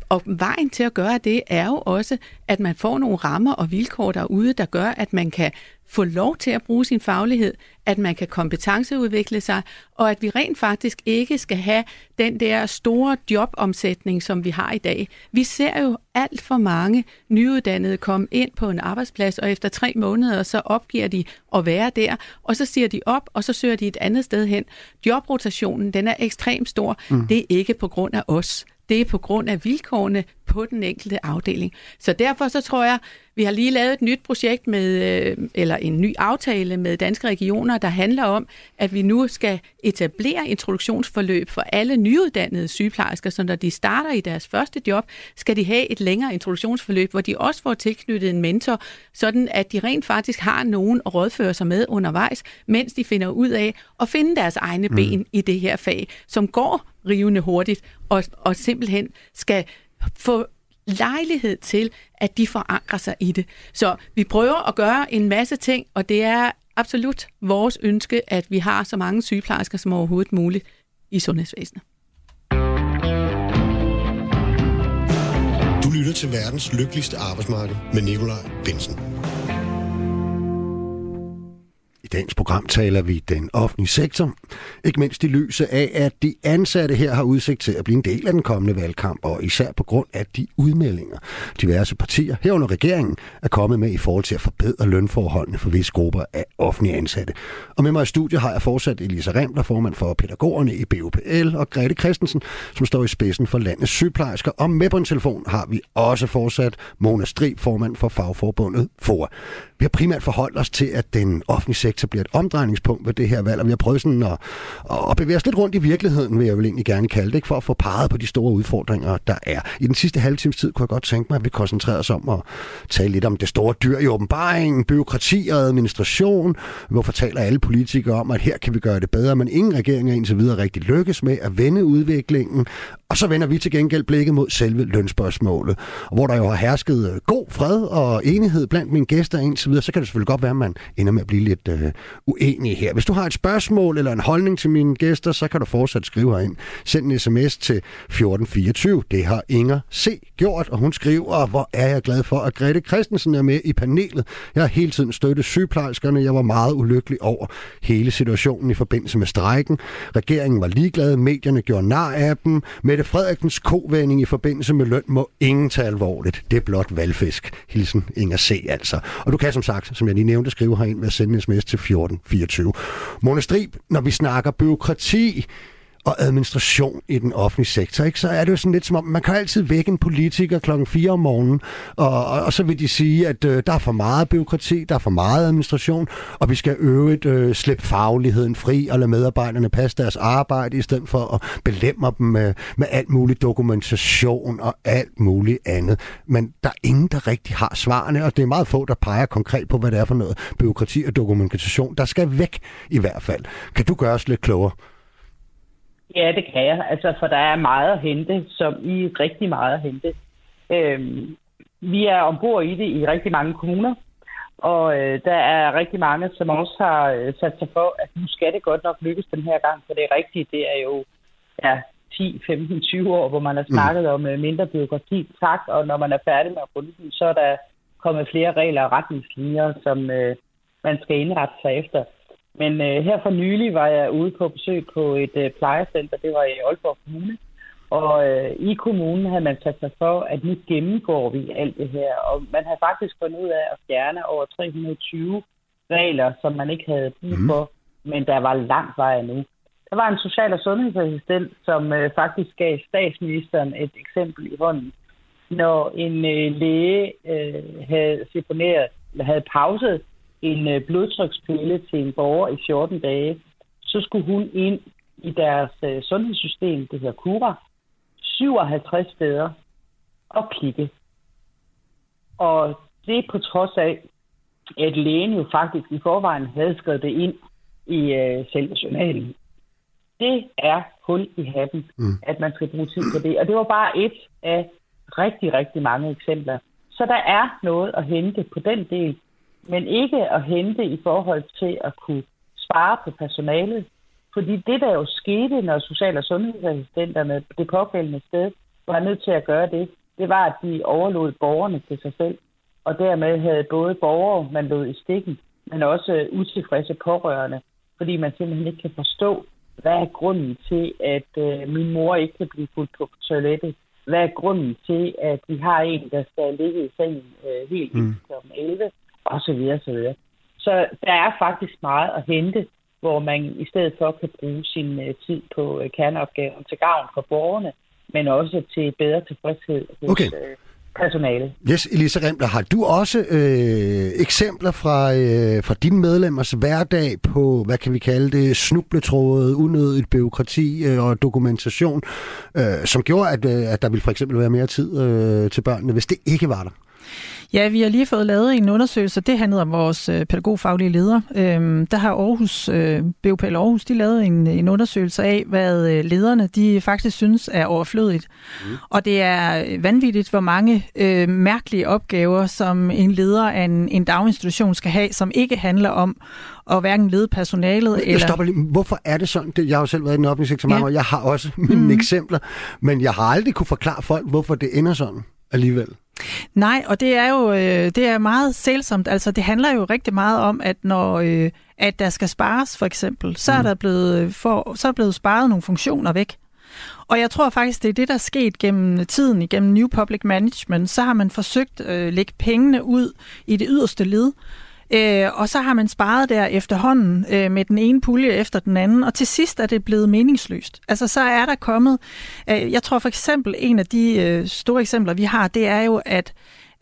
Og vejen til at gøre det er jo også, at man får nogle rammer og vilkår derude, der gør, at man kan få lov til at bruge sin faglighed, at man kan kompetenceudvikle sig, og at vi rent faktisk ikke skal have den der store jobomsætning, som vi har i dag. Vi ser jo alt for mange nyuddannede komme ind på en arbejdsplads, og efter tre måneder så opgiver de at være der, og så siger de op, og så søger de et andet sted hen. Jobrotationen, den er ekstremt stor. Mm. Det er ikke på grund af os. Det er på grund af vilkårene på den enkelte afdeling. Så derfor så tror jeg, vi har lige lavet et nyt projekt med, øh, eller en ny aftale med danske regioner, der handler om, at vi nu skal etablere introduktionsforløb for alle nyuddannede sygeplejersker, så når de starter i deres første job, skal de have et længere introduktionsforløb, hvor de også får tilknyttet en mentor, sådan at de rent faktisk har nogen at rådføre sig med undervejs, mens de finder ud af at finde deres egne mm. ben i det her fag, som går rivende hurtigt og, og simpelthen skal få lejlighed til, at de forankrer sig i det. Så vi prøver at gøre en masse ting, og det er absolut vores ønske, at vi har så mange sygeplejersker som overhovedet muligt i sundhedsvæsenet. Du lytter til verdens lykkeligste arbejdsmarked med Nikolaj Bensen dagens program taler vi den offentlige sektor. Ikke mindst i lyset af, at de ansatte her har udsigt til at blive en del af den kommende valgkamp, og især på grund af de udmeldinger, diverse partier herunder regeringen er kommet med i forhold til at forbedre lønforholdene for visse grupper af offentlige ansatte. Og med mig i studiet har jeg fortsat Elisa Remler, formand for pædagogerne i BUPL, og Grete Christensen, som står i spidsen for landets sygeplejersker. Og med på en telefon har vi også fortsat Mona Strib, formand for fagforbundet FOA. Vi har primært forholdt os til, at den offentlige sektor bliver et omdrejningspunkt ved det her valg, og vi har prøvet sådan at, at bevæge os lidt rundt i virkeligheden, vil jeg vel egentlig gerne kalde det, ikke? for at få peget på de store udfordringer, der er. I den sidste halve times tid kunne jeg godt tænke mig, at vi koncentrerer os om at tale lidt om det store dyr i åbenbaringen, byråkrati og administration. Hvorfor taler alle politikere om, at her kan vi gøre det bedre, men ingen regering er indtil videre rigtig lykkes med at vende udviklingen. Og så vender vi til gengæld blikket mod selve lønspørgsmålet, hvor der jo har hersket god fred og enighed blandt mine gæster indtil videre, så kan det selvfølgelig godt være, at man ender med at blive lidt øh, uenig her. Hvis du har et spørgsmål eller en holdning til mine gæster, så kan du fortsat skrive herind. Send en sms til 1424. Det har Inger C. gjort, og hun skriver, hvor er jeg glad for, at Grete Christensen er med i panelet. Jeg har hele tiden støttet sygeplejerskerne. Jeg var meget ulykkelig over hele situationen i forbindelse med strejken. Regeringen var ligeglad, medierne gjorde nar af dem. Mette Frederiksens kovending i forbindelse med løn må ingen tage alvorligt. Det er blot valgfisk. Hilsen Inger C. altså. Og du kan som sagt, som jeg lige nævnte, skrive herind ved at sende en sms til 1424. Mona Strib, når vi snakker byråkrati, og administration i den offentlige sektor, ikke? så er det jo sådan lidt som om, man kan altid vække en politiker klokken 4 om morgenen, og, og, og så vil de sige, at øh, der er for meget byråkrati, der er for meget administration, og vi skal øve øh, slippe fagligheden fri og lade medarbejderne passe deres arbejde, i stedet for at belemme dem med, med alt mulig dokumentation og alt muligt andet. Men der er ingen, der rigtig har svarene, og det er meget få, der peger konkret på, hvad det er for noget byråkrati og dokumentation, der skal væk i hvert fald. Kan du gøre os lidt klogere? Ja, det kan jeg. Altså, for der er meget at hente, som i rigtig meget at hente. Øhm, vi er ombord i det i rigtig mange kommuner, og øh, der er rigtig mange, som også har øh, sat sig for, at nu skal det godt nok lykkes den her gang, for det er rigtigt, det er jo ja, 10, 15, 20 år, hvor man har mm. snakket mm. om øh, mindre byråkrati. Tak, og når man er færdig med at bruge den, så er der kommet flere regler og retningslinjer, som øh, man skal indrette sig efter. Men øh, her for nylig var jeg ude på besøg på et øh, plejecenter, det var i Aalborg Kommune. Og øh, i kommunen havde man sat sig for, at nu gennemgår vi alt det her. Og man havde faktisk fundet ud af at fjerne over 320 regler, som man ikke havde brug mhm. for, mm. men der var langt vej nu. Der var en social- og sundhedsassistent, som øh, faktisk gav statsministeren et eksempel i hånden. Når en øh, læge øh, havde havde pauset en øh, blodtrykspille til en borger i 14 dage, så skulle hun ind i deres øh, sundhedssystem, det hedder Cura, 57 steder og kigge. Og det på trods af, at lægen jo faktisk i forvejen havde skrevet det ind i øh, selve journalen. Det er hul i hatten, mm. at man skal bruge tid på det. Og det var bare et af rigtig, rigtig mange eksempler. Så der er noget at hente på den del men ikke at hente i forhold til at kunne spare på personalet. Fordi det, der jo skete, når social- og sundhedsassistenterne det pågældende sted var nødt til at gøre det, det var, at de overlod borgerne til sig selv. Og dermed havde både borgere, man lod i stikken, men også utilfredse pårørende, fordi man simpelthen ikke kan forstå, hvad er grunden til, at øh, min mor ikke kan blive fuldt på toilettet? Hvad er grunden til, at vi har en, der skal ligge i sengen øh, helt mm. kl. 11? Og så videre, så videre. Så der er faktisk meget at hente, hvor man i stedet for kan bruge sin uh, tid på uh, kerneopgaven til gavn for borgerne, men også til bedre tilfredshed hos Okay. øh, personalet. Yes, Elisa Remler, har du også øh, eksempler fra, øh, fra dine medlemmers hverdag på, hvad kan vi kalde det, snubletråde, unødigt byråkrati øh, og dokumentation, øh, som gjorde, at, øh, at der ville for eksempel være mere tid øh, til børnene, hvis det ikke var der? Ja, vi har lige fået lavet en undersøgelse, det handlede om vores øh, pædagogfaglige ledere. Øhm, der har Aarhus, øh, BUPL Aarhus, de lavet en, en undersøgelse af, hvad øh, lederne de faktisk synes er overflødigt. Mm. Og det er vanvittigt, hvor mange øh, mærkelige opgaver, som en leder af en, en daginstitution skal have, som ikke handler om at hverken lede personalet Jeg eller... stopper lige. Hvorfor er det sådan? Jeg har jo selv været i den offentlige sektor mange Ja. år. Jeg har også mine mm. eksempler, men jeg har aldrig kunne forklare folk, hvorfor det ender sådan alligevel. Nej, og det er jo øh, det er meget sælsomt. Altså, det handler jo rigtig meget om, at når øh, at der skal spares, for eksempel, så er der blevet, for, så er blevet sparet nogle funktioner væk. Og jeg tror faktisk, det er det, der er sket gennem tiden, igennem New Public Management. Så har man forsøgt at øh, lægge pengene ud i det yderste led, øh, og så har man sparet der efterhånden øh, med den ene pulje efter den anden, og til sidst er det blevet meningsløst. Altså så er der kommet, øh, jeg tror for eksempel, en af de øh, store eksempler, vi har, det er jo, at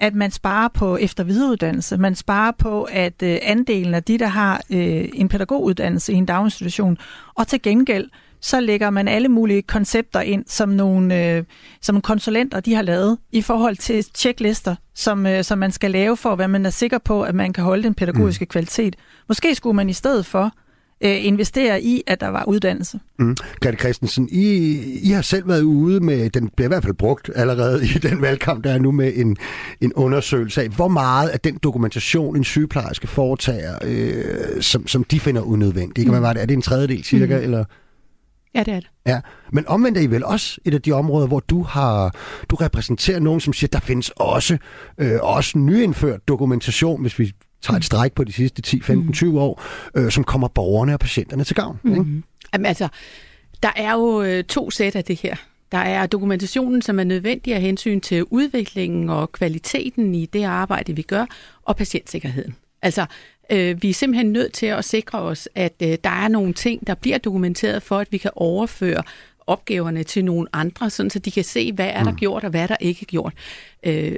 at man sparer på efter videreuddannelse. Man sparer på, at øh, andelen af de, der har øh, en pædagoguddannelse i en daginstitution, og til gengæld, så lægger man alle mulige koncepter ind, som nogle øh, som konsulenter de har lavet i forhold til checklister, som, øh, som man skal lave for, hvad man er sikker på, at man kan holde den pædagogiske mm. kvalitet. Måske skulle man i stedet for øh, investere i, at der var uddannelse. Mm. Grete Christensen, I, I har selv været ude med, den bliver i hvert fald brugt allerede i den valgkamp, der er nu med en, en undersøgelse af, hvor meget af den dokumentation, en sygeplejerske foretager, øh, som, som de finder unødvendig. Mm. Hvad var det? Er det en tredjedel cirka? Mm. Eller? Ja, det er det. Ja, men omvendt er I vel også et af de områder, hvor du har du repræsenterer nogen, som siger, der findes også, øh, også nyindført dokumentation, hvis vi tager et stræk på de sidste 10, 15, 20 år, øh, som kommer borgerne og patienterne til gavn. Ikke? Mm. Jamen, altså, der er jo øh, to sæt af det her. Der er dokumentationen, som er nødvendig af hensyn til udviklingen og kvaliteten i det arbejde, vi gør, og patientsikkerheden. Altså, øh, vi er simpelthen nødt til at sikre os, at øh, der er nogle ting, der bliver dokumenteret for, at vi kan overføre opgaverne til nogle andre, sådan så de kan se, hvad er der gjort og hvad er der ikke gjort. Øh,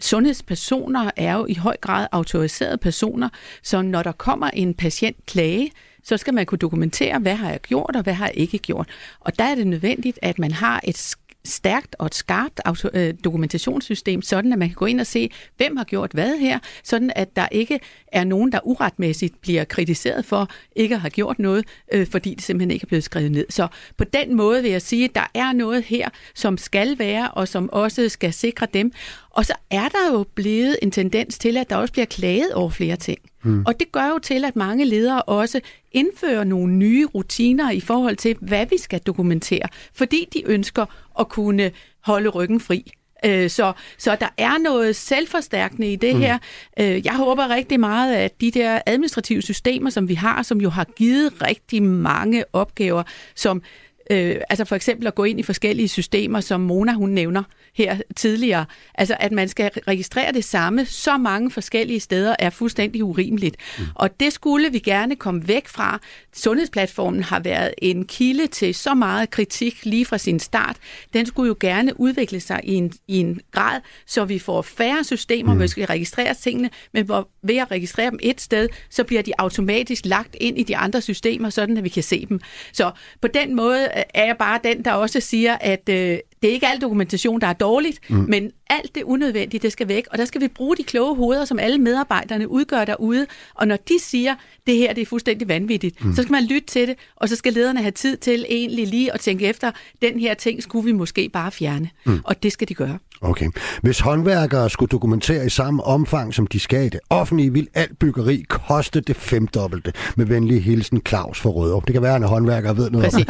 sundhedspersoner er jo i høj grad autoriserede personer, så når der kommer en patientklage, så skal man kunne dokumentere, hvad har jeg gjort og hvad har jeg ikke gjort. Og der er det nødvendigt, at man har et stærkt og et skarpt øh, dokumentationssystem, sådan at man kan gå ind og se, hvem har gjort hvad her, sådan at der ikke er nogen, der uretmæssigt bliver kritiseret for ikke at have gjort noget, øh, fordi det simpelthen ikke er blevet skrevet ned. Så på den måde vil jeg sige, at der er noget her, som skal være, og som også skal sikre dem. Og så er der jo blevet en tendens til, at der også bliver klaget over flere ting. Mm. Og det gør jo til, at mange ledere også indfører nogle nye rutiner i forhold til, hvad vi skal dokumentere, fordi de ønsker at kunne holde ryggen fri. Øh, Så, så der er noget selvforstærkende i det mm. her. Øh, Jeg håber rigtig meget, at de der administrative systemer, som vi har, som jo har givet rigtig mange opgaver, som øh, altså for eksempel at gå ind i forskellige systemer, som Mona hun nævner her tidligere. Altså at man skal registrere det samme så mange forskellige steder er fuldstændig urimeligt. Mm. Og det skulle vi gerne komme væk fra. Sundhedsplatformen har været en kilde til så meget kritik lige fra sin start. Den skulle jo gerne udvikle sig i en, i en grad, så vi får færre systemer, mm. hvor vi skal registrere tingene, men hvor ved at registrere dem et sted, så bliver de automatisk lagt ind i de andre systemer, sådan at vi kan se dem. Så på den måde øh, er jeg bare den, der også siger, at øh, det er ikke al dokumentation, der er dårligt, mm. men alt det unødvendige, det skal væk, og der skal vi bruge de kloge hoveder, som alle medarbejderne udgør derude, og når de siger, det her det er fuldstændig vanvittigt, mm. så skal man lytte til det, og så skal lederne have tid til egentlig lige at tænke efter, den her ting skulle vi måske bare fjerne, mm. og det skal de gøre. Okay. Hvis håndværkere skulle dokumentere i samme omfang, som de skal i det offentlige, vil alt byggeri koste det femdobbelte. Med venlig hilsen Claus for Rødovre. Det kan være, at en håndværker ved noget om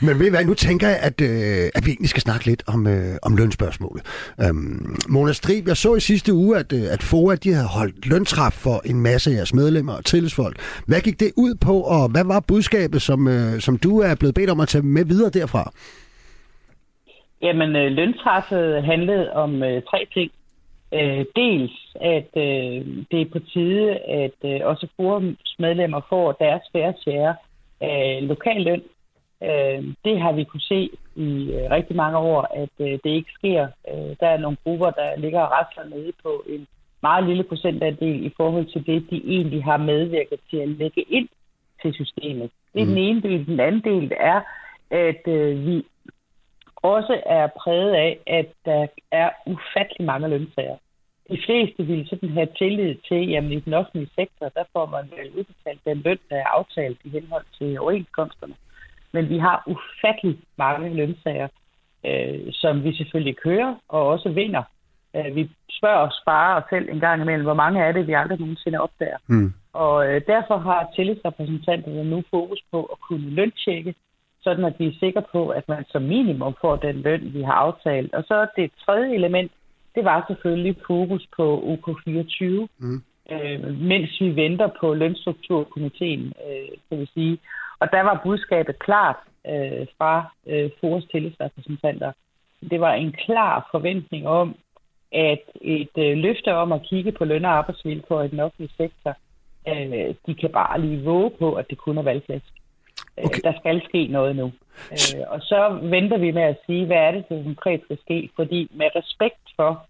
Men ved I hvad, nu tænker jeg, at, øh, at vi egentlig skal snakke lidt om, øh, om lønspørgsmålet. Øhm, Mona Strib, jeg så i sidste uge, at, øh, at FOA de havde holdt løntræf for en masse af jeres medlemmer og tillidsfolk. Hvad gik det ud på, og hvad var budskabet, som, øh, som du er blevet bedt om at tage med videre derfra? Jamen, øh, løntræffet handlede om øh, tre ting. Øh, dels, at øh, det er på tide, at øh, også forumsmedlemmer får deres færre share af lokal løn. Øh, det har vi kunne se i øh, rigtig mange år, at øh, det ikke sker. Øh, der er nogle grupper, der ligger og rasler nede på en meget lille procentandel i forhold til det, de egentlig har medvirket til at lægge ind til systemet. Det er mm. den ene del. Den anden del er, at øh, vi også er præget af, at der er ufattelig mange lønsager. De fleste vil sådan have tillid til, jamen i den offentlige sektor, der får man udbetalt den løn, der er aftalt i henhold til overenskomsterne. Men vi har ufattelig mange lønsager, øh, som vi selvfølgelig kører og også vinder. Øh, vi spørger og sparer os selv en gang imellem, hvor mange er det, vi aldrig nogensinde opdager. Mm. Og øh, derfor har tillidsrepræsentanterne nu fokus på at kunne løntjekke, sådan at vi er sikre på, at man som minimum får den løn, vi har aftalt. Og så det tredje element, det var selvfølgelig fokus på OK24, mm. øh, mens vi venter på lønstrukturkomiteen, øh, kan vi sige. Og der var budskabet klart øh, fra øh, FORS tillidsrepræsentanter. Det var en klar forventning om, at et øh, løfte om at kigge på løn- og arbejdsvilkår i den offentlige sektor, øh, de kan bare lige våge på, at det kun er valgflæsk. Øh, okay. Der skal ske noget nu. Øh, og så venter vi med at sige, hvad er det, der konkret skal ske, fordi med respekt for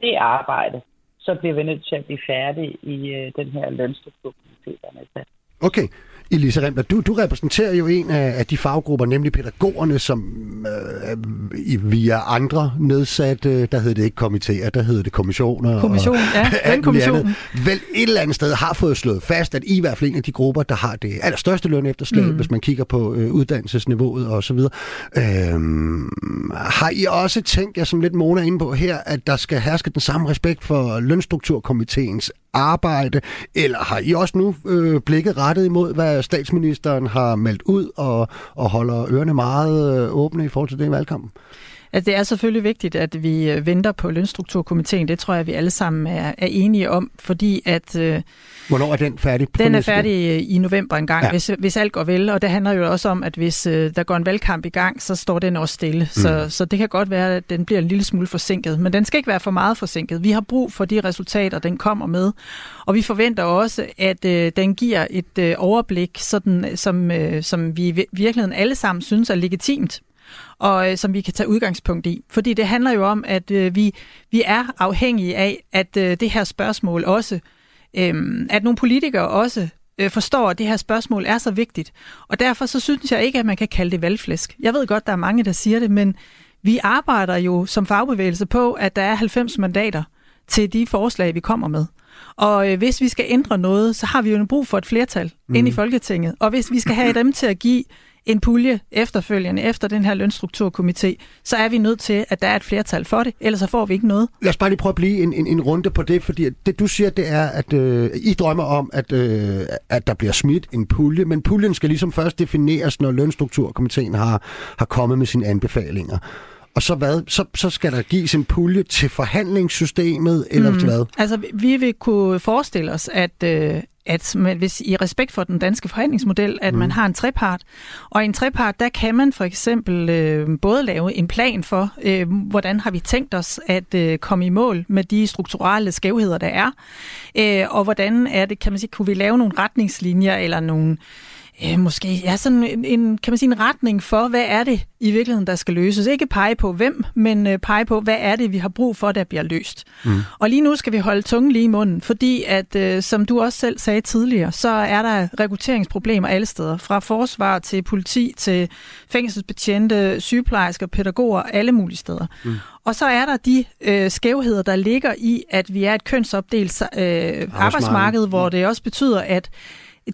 det arbejde, så bliver vi nødt til at blive færdige i øh, den her lønstrukturkomité, der er nedsat. Okay. Elisa Remler, du, du repræsenterer jo en af, af de faggrupper, nemlig pædagogerne, som øh, via andre nedsatte, der hedder det ikke komitéer, der hedder det kommissioner. Kommission, og, ja, den kommission. Vel et eller andet sted har fået slået fast, at I i hvert fald en af de grupper, der har det allerstørste løn efterslag, mm. hvis man kigger på øh, uddannelsesniveauet og så videre. Øh, har I også tænkt jer, som lidt Mona inde på her, at der skal herske den samme respekt for lønstrukturkomiteens arbejde, eller har I også nu øh, blikket rettet imod, hvad statsministeren har meldt ud, og, og holder ørerne meget øh, åbne i forhold til det i valgkampen? Altså, det er selvfølgelig vigtigt, at vi øh, venter på lønstrukturkomiteen. Det tror jeg, vi alle sammen er, er enige om, fordi at... Øh, Hvornår er den færdig? Den er færdig øh, i november engang, ja. hvis, hvis alt går vel. Og det handler jo også om, at hvis øh, der går en valgkamp i gang, så står den også stille. Mm. Så, så det kan godt være, at den bliver en lille smule forsinket. Men den skal ikke være for meget forsinket. Vi har brug for de resultater, den kommer med. Og vi forventer også, at øh, den giver et øh, overblik, sådan, som, øh, som vi i virkeligheden alle sammen synes er legitimt og øh, som vi kan tage udgangspunkt i. Fordi det handler jo om, at øh, vi, vi er afhængige af, at øh, det her spørgsmål også, øh, at nogle politikere også øh, forstår, at det her spørgsmål er så vigtigt. Og derfor så synes jeg ikke, at man kan kalde det valgflæsk. Jeg ved godt, der er mange, der siger det, men vi arbejder jo som fagbevægelse på, at der er 90 mandater til de forslag, vi kommer med. Og øh, hvis vi skal ændre noget, så har vi jo brug for et flertal mm. ind i Folketinget. Og hvis vi skal have dem til at give en pulje efterfølgende efter den her lønstrukturkomité, så er vi nødt til, at der er et flertal for det, ellers så får vi ikke noget. Lad os bare lige prøve at blive en, en, en runde på det, fordi det du siger, det er, at øh, I drømmer om, at, øh, at der bliver smidt en pulje, men puljen skal ligesom først defineres, når lønstrukturkomiteen har, har kommet med sine anbefalinger. Og så hvad? Så, så skal der gives en pulje til forhandlingssystemet, eller mm. hvad? Altså, vi vil kunne forestille os, at, øh, at hvis i respekt for den danske forhandlingsmodel, at mm. man har en trepart. Og i en trepart, der kan man for eksempel øh, både lave en plan for, øh, hvordan har vi tænkt os at øh, komme i mål med de strukturelle skævheder, der er, øh, og hvordan er det, kan man sige, kunne vi lave nogle retningslinjer eller nogle øh, måske ja, sådan en, en, kan man sige, en retning for, hvad er det i virkeligheden, der skal løses. Ikke pege på hvem, men øh, pege på, hvad er det, vi har brug for, der bliver løst. Mm. Og lige nu skal vi holde tungen lige i munden, fordi at, øh, som du også selv sagde tidligere, så er der rekrutteringsproblemer alle steder. Fra forsvar til politi til fængselsbetjente, sygeplejersker, pædagoger, alle mulige steder. Mm. Og så er der de øh, skævheder, der ligger i, at vi er et kønsopdelt øh, arbejdsmarked, arbejdsmarked, hvor mm. det også betyder, at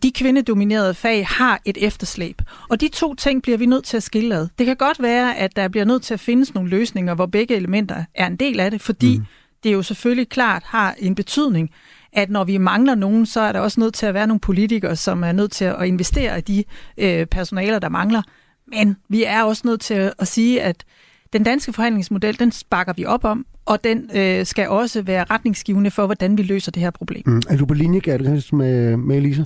de kvindedominerede fag har et efterslæb. Og de to ting bliver vi nødt til at skille ad. Det kan godt være, at der bliver nødt til at findes nogle løsninger, hvor begge elementer er en del af det, fordi mm. det jo selvfølgelig klart har en betydning, at når vi mangler nogen, så er der også nødt til at være nogle politikere, som er nødt til at investere i de øh, personaler, der mangler. Men vi er også nødt til at sige, at den danske forhandlingsmodel, den bakker vi op om, og den øh, skal også være retningsgivende for, hvordan vi løser det her problem. Mm. Er du på linje, Gert, med, med Elisa?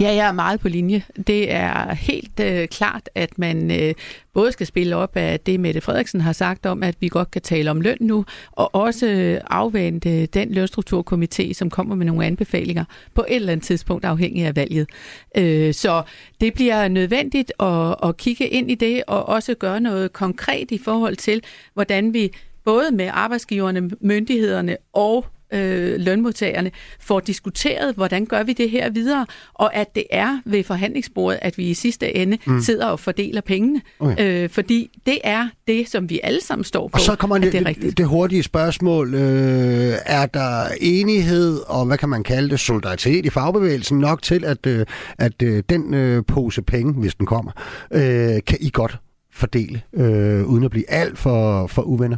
Ja, jeg er meget på linje. Det er helt øh, klart, at man øh, både skal spille op af det, Mette Frederiksen har sagt om, at vi godt kan tale om løn nu, og også afvente den lønstrukturkomité, som kommer med nogle anbefalinger på et eller andet tidspunkt, afhængig af valget. Øh, så det bliver nødvendigt at, at kigge ind i det, og også gøre noget konkret i forhold til, hvordan vi både med arbejdsgiverne, myndighederne og øh, lønmodtagerne får diskuteret, hvordan gør vi det her videre, og at det er ved forhandlingsbordet, at vi i sidste ende mm. sidder og fordeler pengene. Okay. Øh, fordi det er det, som vi alle sammen står på. Og så kommer det, det, det, det hurtige spørgsmål. Øh, er der enighed, og hvad kan man kalde det, solidaritet i fagbevægelsen nok til, at, øh, at øh, den øh, pose penge, hvis den kommer, øh, kan I godt fordele, øh, uden at blive alt for, for uvenner?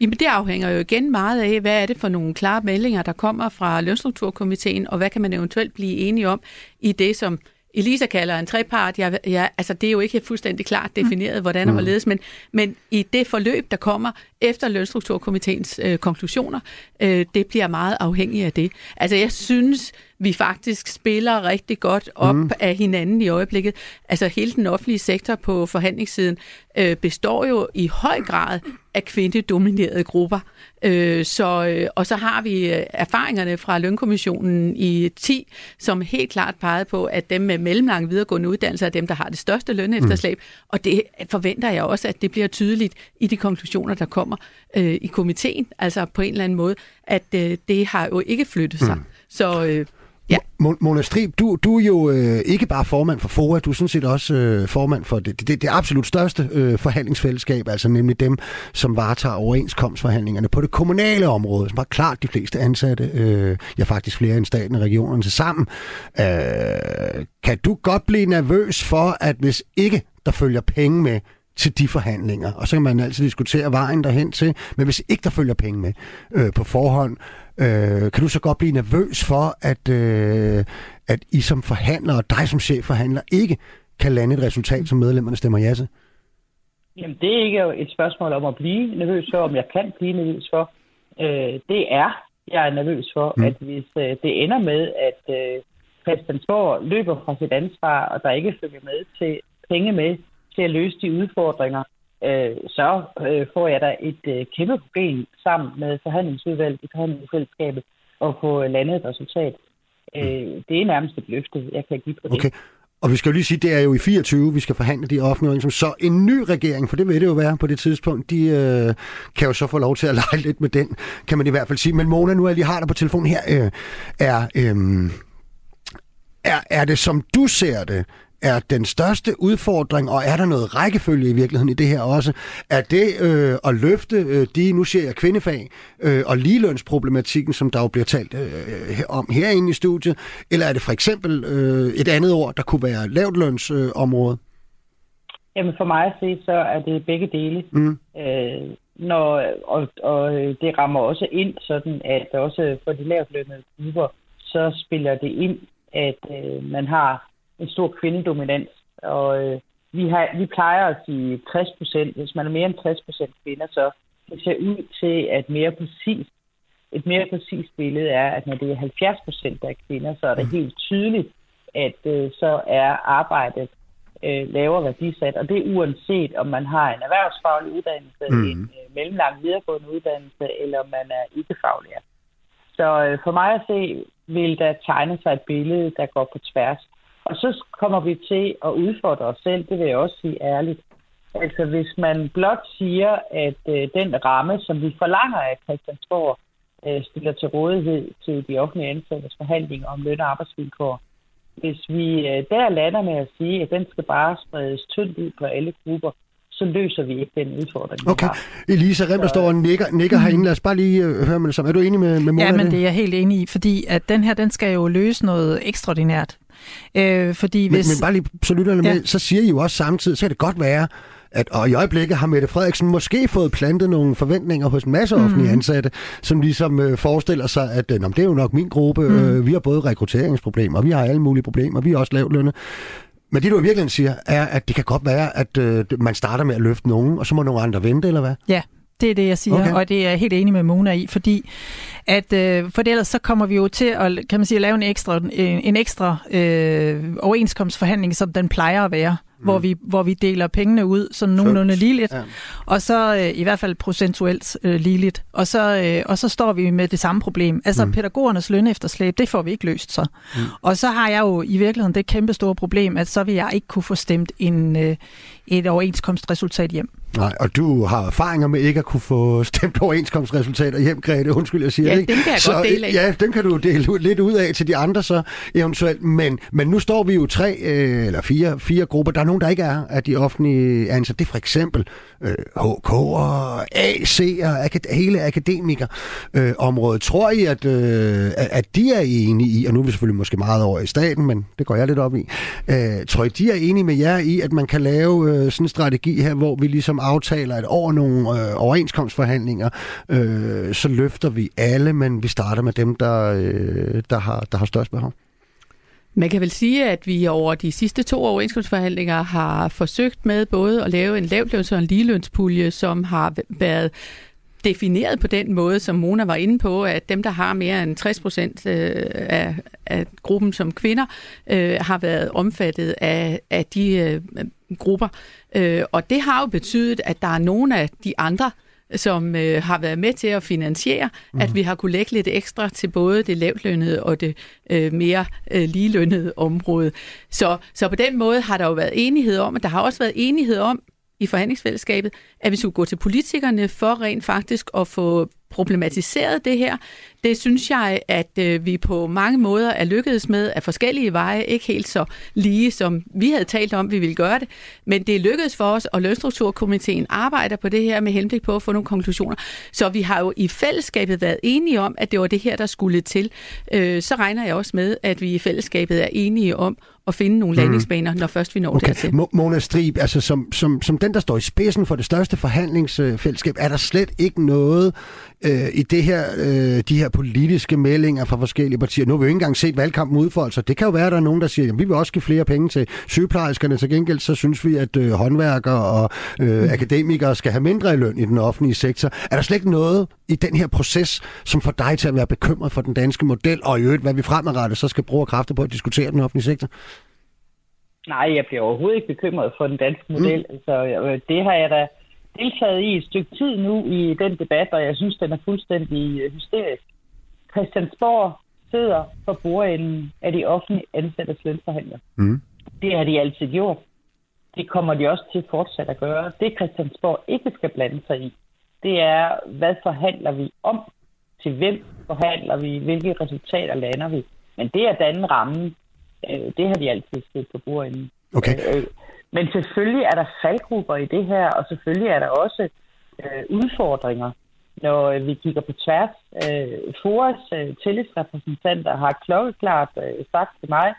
Jamen det afhænger jo igen meget af, hvad er det for nogle klare meldinger, der kommer fra Lønstrukturkomiteen, og hvad kan man eventuelt blive enige om i det, som Elisa kalder en trepart. Jeg, jeg, altså det er jo ikke fuldstændig klart defineret, hvordan og mm. hvorledes, men, men i det forløb, der kommer efter Lønstrukturkomiteens øh, konklusioner, øh, det bliver meget afhængigt af det. Altså jeg synes, vi faktisk spiller rigtig godt op mm. af hinanden i øjeblikket. Altså hele den offentlige sektor på forhandlingssiden øh, består jo i høj grad af kvindedominerede grupper. Øh, så, øh, og så har vi øh, erfaringerne fra Lønkommissionen i 10, som helt klart pegede på, at dem med mellemlang videregående uddannelse er dem, der har det største lønefterslæb. Mm. Og det forventer jeg også, at det bliver tydeligt i de konklusioner, der kommer øh, i komiteen. Altså på en eller anden måde, at øh, det har jo ikke flyttet sig. Mm. Så øh, Ja. Mona Strib, du, du er jo øh, ikke bare formand for FOA, du er sådan set også øh, formand for det, det, det absolut største øh, forhandlingsfællesskab, altså nemlig dem, som varetager overenskomstforhandlingerne på det kommunale område, som har klart de fleste ansatte, øh, ja faktisk flere end staten og regionerne til sammen. Øh, kan du godt blive nervøs for, at hvis ikke der følger penge med til de forhandlinger, og så kan man altid diskutere vejen derhen til, men hvis ikke der følger penge med øh, på forhånd, Øh, kan du så godt blive nervøs for, at, øh, at I som forhandler og dig som chefforhandler ikke kan lande et resultat, som medlemmerne stemmer ja til? Jamen, det er ikke et spørgsmål om at blive nervøs for, om jeg kan blive nervøs for. Øh, det er, jeg er nervøs for, mm. at hvis øh, det ender med, at øh, Christiansborg løber fra sit ansvar, og der ikke følger med til penge med til at løse de udfordringer, øh, så øh, får jeg da et øh, kæmpe problem sammen med forhandlingsudvalget i forhandlingsfællesskabet og få landet et resultat. Øh, det er nærmest et løfte, jeg kan give på det. Okay. Og vi skal jo lige sige, det er jo i 24, vi skal forhandle de offentlige som så en ny regering, for det vil det jo være på det tidspunkt, de øh, kan jo så få lov til at lege lidt med den, kan man i hvert fald sige. Men Mona, nu er jeg lige har dig på telefonen her, øh, er, øh, er, er det som du ser det, er den største udfordring, og er der noget rækkefølge i virkeligheden i det her også? Er det øh, at løfte øh, de, nu ser jeg kvindefag, øh, og ligelønsproblematikken, som der jo bliver talt øh, om herinde i studiet, eller er det for eksempel øh, et andet ord, der kunne være lavtlønsområde? Øh, Jamen for mig at se, så er det begge dele. Mm. Øh, når, og, og det rammer også ind sådan, at også for de lavtlønnede grupper, så spiller det ind, at øh, man har en stor kvindedominans. Og øh, vi, har, vi plejer at sige 60 procent. Hvis man er mere end 60 procent kvinder, så det ser ud til, at mere præcis, et mere præcist billede er, at når det er 70 procent af kvinder, så er det mm. helt tydeligt, at øh, så er arbejdet øh, lavere værdisat. Og det er uanset, om man har en erhvervsfaglig uddannelse, mm. en øh, mellemlang videregående uddannelse, eller om man er ikke-faglærer. Så øh, for mig at se, vil der tegne sig et billede, der går på tværs. Og så kommer vi til at udfordre os selv, det vil jeg også sige ærligt. Altså hvis man blot siger, at øh, den ramme, som vi forlanger af Christiansborg, øh, stiller til rådighed til de offentlige ansattes forhandlinger om løn og arbejdsvilkår, hvis vi øh, der lander med at sige, at den skal bare spredes tyndt ud på alle grupper, så løser vi ikke den udfordring. Okay. Elisa Rem, der står og nikker, nikker herinde. Lad os bare lige uh, høre med det samme. Er du enig med, med Mona? Ja, men det er jeg helt enig i, fordi at den her, den skal jo løse noget ekstraordinært. Øh, fordi hvis... men, men bare lige, så lytter ja. med, så siger I jo også samtidig, så kan det godt være, at, og i øjeblikket har Mette Frederiksen måske fået plantet nogle forventninger hos en masse offentlige mm. ansatte, som ligesom øh, forestiller sig, at øh, det er jo nok min gruppe, mm. øh, vi har både rekrutteringsproblemer, vi har alle mulige problemer, vi er også lavt lønnet. Men det, du i virkeligheden siger, er, at det kan godt være, at øh, man starter med at løfte nogen, og så må nogle andre vente, eller hvad? Ja, Det er det, jeg siger, okay. og det er jeg helt enig med Mona i, fordi at, øh, for ellers så kommer vi jo til at, kan man sige, lave en ekstra, en, en ekstra øh, overenskomstforhandling, som den plejer at være mm. hvor, vi, hvor vi deler pengene ud sådan nogenlunde ligeligt, ja. og så øh, i hvert fald procentuelt øh, ligeligt. Og så, øh, og så står vi med det samme problem. Altså mm. pædagogernes løn efterslæb, det får vi ikke løst så. Mm. Og så har jeg jo i virkeligheden det kæmpe store problem, at så vil jeg ikke kunne få stemt en, øh, et overenskomstresultat hjem. Nej, og du har erfaringer med ikke at kunne få stemt overenskomstresultater hjem, Grete. Undskyld, jeg siger ja, det. ikke. dem kan jeg så, godt dele af. Ja, dem kan du dele lidt ud af til de andre så eventuelt. Men, men nu står vi jo tre øh, eller fire, fire grupper. Der er nogen, der ikke er af de offentlige ansatte. Det er for eksempel øh, HK og AC og akad- hele akademikerområdet. Øh, Tror I, at, øh, at de er enige i, og nu er vi selvfølgelig måske meget over i staten, men det går jeg lidt op i. Øh, tror I, de er enige med jer i, at man kan lave øh, sådan en strategi her, hvor vi ligesom aftaler, at over nogle øh, overenskomstforhandlinger, øh, så løfter vi alle, men vi starter med dem, der, øh, der, har, der har størst behov? Man kan vel sige, at vi over de sidste to overenskomstforhandlinger har forsøgt med både at lave en lavløns- og en ligelønspulje, som har været defineret på den måde, som Mona var inde på, at dem, der har mere end 60 procent øh, af, af gruppen som kvinder, øh, har været omfattet af, af de øh, grupper. Øh, og det har jo betydet, at der er nogle af de andre som øh, har været med til at finansiere, mm. at vi har kunne lægge lidt ekstra til både det lavtlønnede og det øh, mere øh, ligelønnede område. Så, så på den måde har der jo været enighed om, at der har også været enighed om i forhandlingsfællesskabet, at vi skulle gå til politikerne for rent faktisk at få problematiseret det her. Det synes jeg, at øh, vi på mange måder er lykkedes med af forskellige veje, ikke helt så lige, som vi havde talt om, vi ville gøre det, men det er lykkedes for os, og Lønstrukturkomiteen arbejder på det her med henblik på at få nogle konklusioner. Så vi har jo i fællesskabet været enige om, at det var det her, der skulle til. Øh, så regner jeg også med, at vi i fællesskabet er enige om at finde nogle mm. landingsbaner, mm. når først vi når okay. dertil. Mona Strib, altså som, som, som den, der står i spidsen for det største forhandlingsfællesskab, er der slet ikke noget øh, i det her, øh, de her politiske meldinger fra forskellige partier. Nu har vi jo ikke engang set valgkampen udfolde sig. Det kan jo være, at der er nogen, der siger, at vi vil også give flere penge til sygeplejerskerne. Til gengæld så synes vi, at øh, håndværkere og øh, mm. akademikere skal have mindre i løn i den offentlige sektor. Er der slet ikke noget i den her proces, som får dig til at være bekymret for den danske model, og i øvrigt, hvad vi fremadrettet så skal bruge kræfter på at diskutere den offentlige sektor? Nej, jeg bliver overhovedet ikke bekymret for den danske model. Mm. Altså, det har jeg da deltaget i et stykke tid nu i den debat, og jeg synes, den er fuldstændig øh, hysterisk. Christiansborg sidder for bordenden af de offentlige ansattes lønforhandler. Mm. Det har de altid gjort. Det kommer de også til fortsat at gøre. Det Christiansborg ikke skal blande sig i, det er, hvad forhandler vi om? Til hvem forhandler vi? Hvilke resultater lander vi? Men det er den ramme. Øh, det har de altid siddet på bordenden. Okay. Øh, men selvfølgelig er der faldgrupper i det her, og selvfølgelig er der også øh, udfordringer, når øh, vi kigger på tværs. Øh, Foras øh, tillidsrepræsentanter har klokkeklart øh, sagt til mig,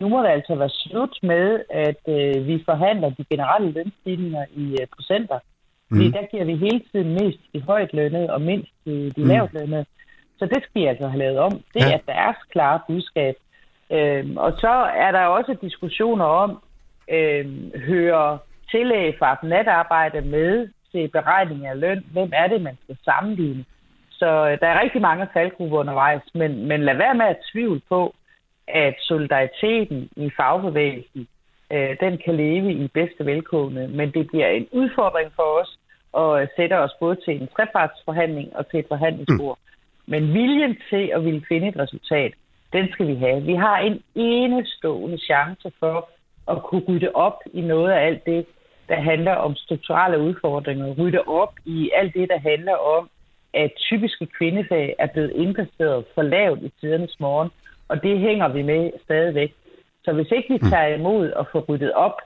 nu må det altså være slut med, at øh, vi forhandler de generelle lønstigninger i øh, procenter. Mm. Fordi der giver vi hele tiden mest i højt lønnet og mindst i de mm. lavt lønnede. Så det skal vi altså have lavet om. Det ja. er deres klare budskab. Øh, og så er der også diskussioner om, øh, hører tillæg fra natarbejde med til beregning af løn. Hvem er det, man skal sammenligne? Så øh, der er rigtig mange faldgrupper undervejs, men, men lad være med at tvivle på, at solidariteten i fagbevægelsen, øh, den kan leve i bedste velkående, men det bliver en udfordring for os at sætte os både til en trepartsforhandling og til et forhandlingsbord. Mm. Men viljen til at ville finde et resultat, den skal vi have. Vi har en enestående chance for at kunne rydde op i noget af alt det, der handler om strukturelle udfordringer, rydde op i alt det, der handler om, at typiske kvindefag er blevet indplaceret for lavt i tidernes morgen, og det hænger vi med stadigvæk. Så hvis ikke vi mm. tager imod og får ryddet op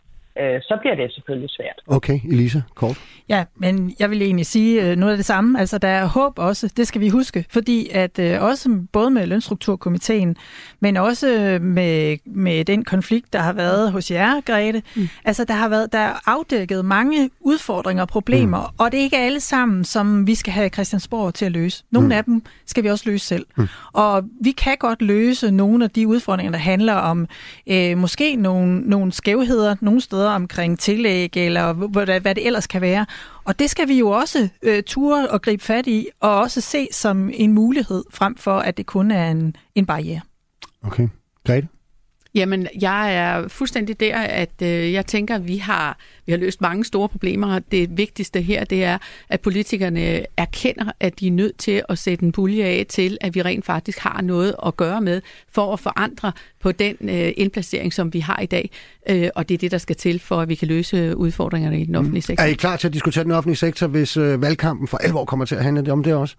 øh, så bliver det selvfølgelig svært. Okay, Elisa, kort. Ja, men jeg vil egentlig sige øh, noget af det samme. Altså, der er håb også, det skal vi huske, fordi at øh, også både med Lønstrukturkomiteen, men også med, med den konflikt, der har været hos jer, Grete, mm. altså, der har været der er afdækket mange udfordringer og problemer, mm. og det er ikke alle sammen, som vi skal have Christiansborg til at løse. Nogle mm. af dem skal vi også løse selv. Mm. Og vi kan godt løse nogle af de udfordringer, der handler om øh, måske nogle, nogle skævheder nogle steder, noget omkring tillæg, eller hvad, hvad det ellers kan være. Og det skal vi jo også øh, ture og gribe fat i, og også se som en mulighed, frem for at det kun er en, en barriere. Okay. Grete? Jamen, jeg er fuldstændig der, at øh, jeg tænker, at vi har, vi har løst mange store problemer. Det vigtigste her, det er, at politikerne erkender, at de er nødt til at sætte en pulje af til, at vi rent faktisk har noget at gøre med for at forandre på den øh, indplacering, som vi har i dag. Øh, og det er det, der skal til, for at vi kan løse udfordringerne i den offentlige sektor. Er I klar til at diskutere den offentlige sektor, hvis øh, valgkampen for alvor kommer til at handle om det også?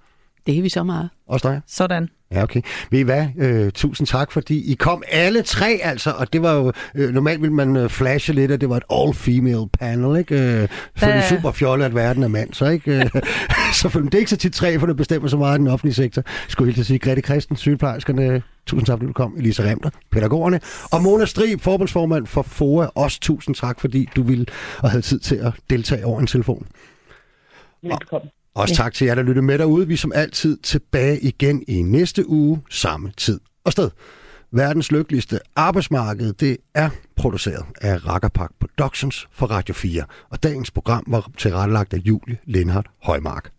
Det er vi så meget. Også dig? Sådan. Ja, okay. Ved I hvad? Øh, tusind tak, fordi I kom alle tre, altså. Og det var jo... Øh, normalt ville man øh, flashe lidt, at det var et all-female panel, ikke? Øh, for det er super fjollet, at verden er mand, så ikke? Øh, så det er ikke så tit tre, for det bestemmer så meget i den offentlige sektor. Skulle jeg sige, Grete Christen, sygeplejerskerne, tusind tak, fordi du kom. Elisa Remter, pædagogerne. Og Mona Strib, forbundsformand for FOA, også tusind tak, fordi du ville og havde tid til at deltage over en telefon. Velkommen. Også ja. tak til jer, der lytter med derude. Vi er som altid tilbage igen i næste uge, samme tid og sted. Verdens lykkeligste arbejdsmarked, det er produceret af Rakkerpak Productions for Radio 4. Og dagens program var tilrettelagt af Julie Lindhardt Højmark.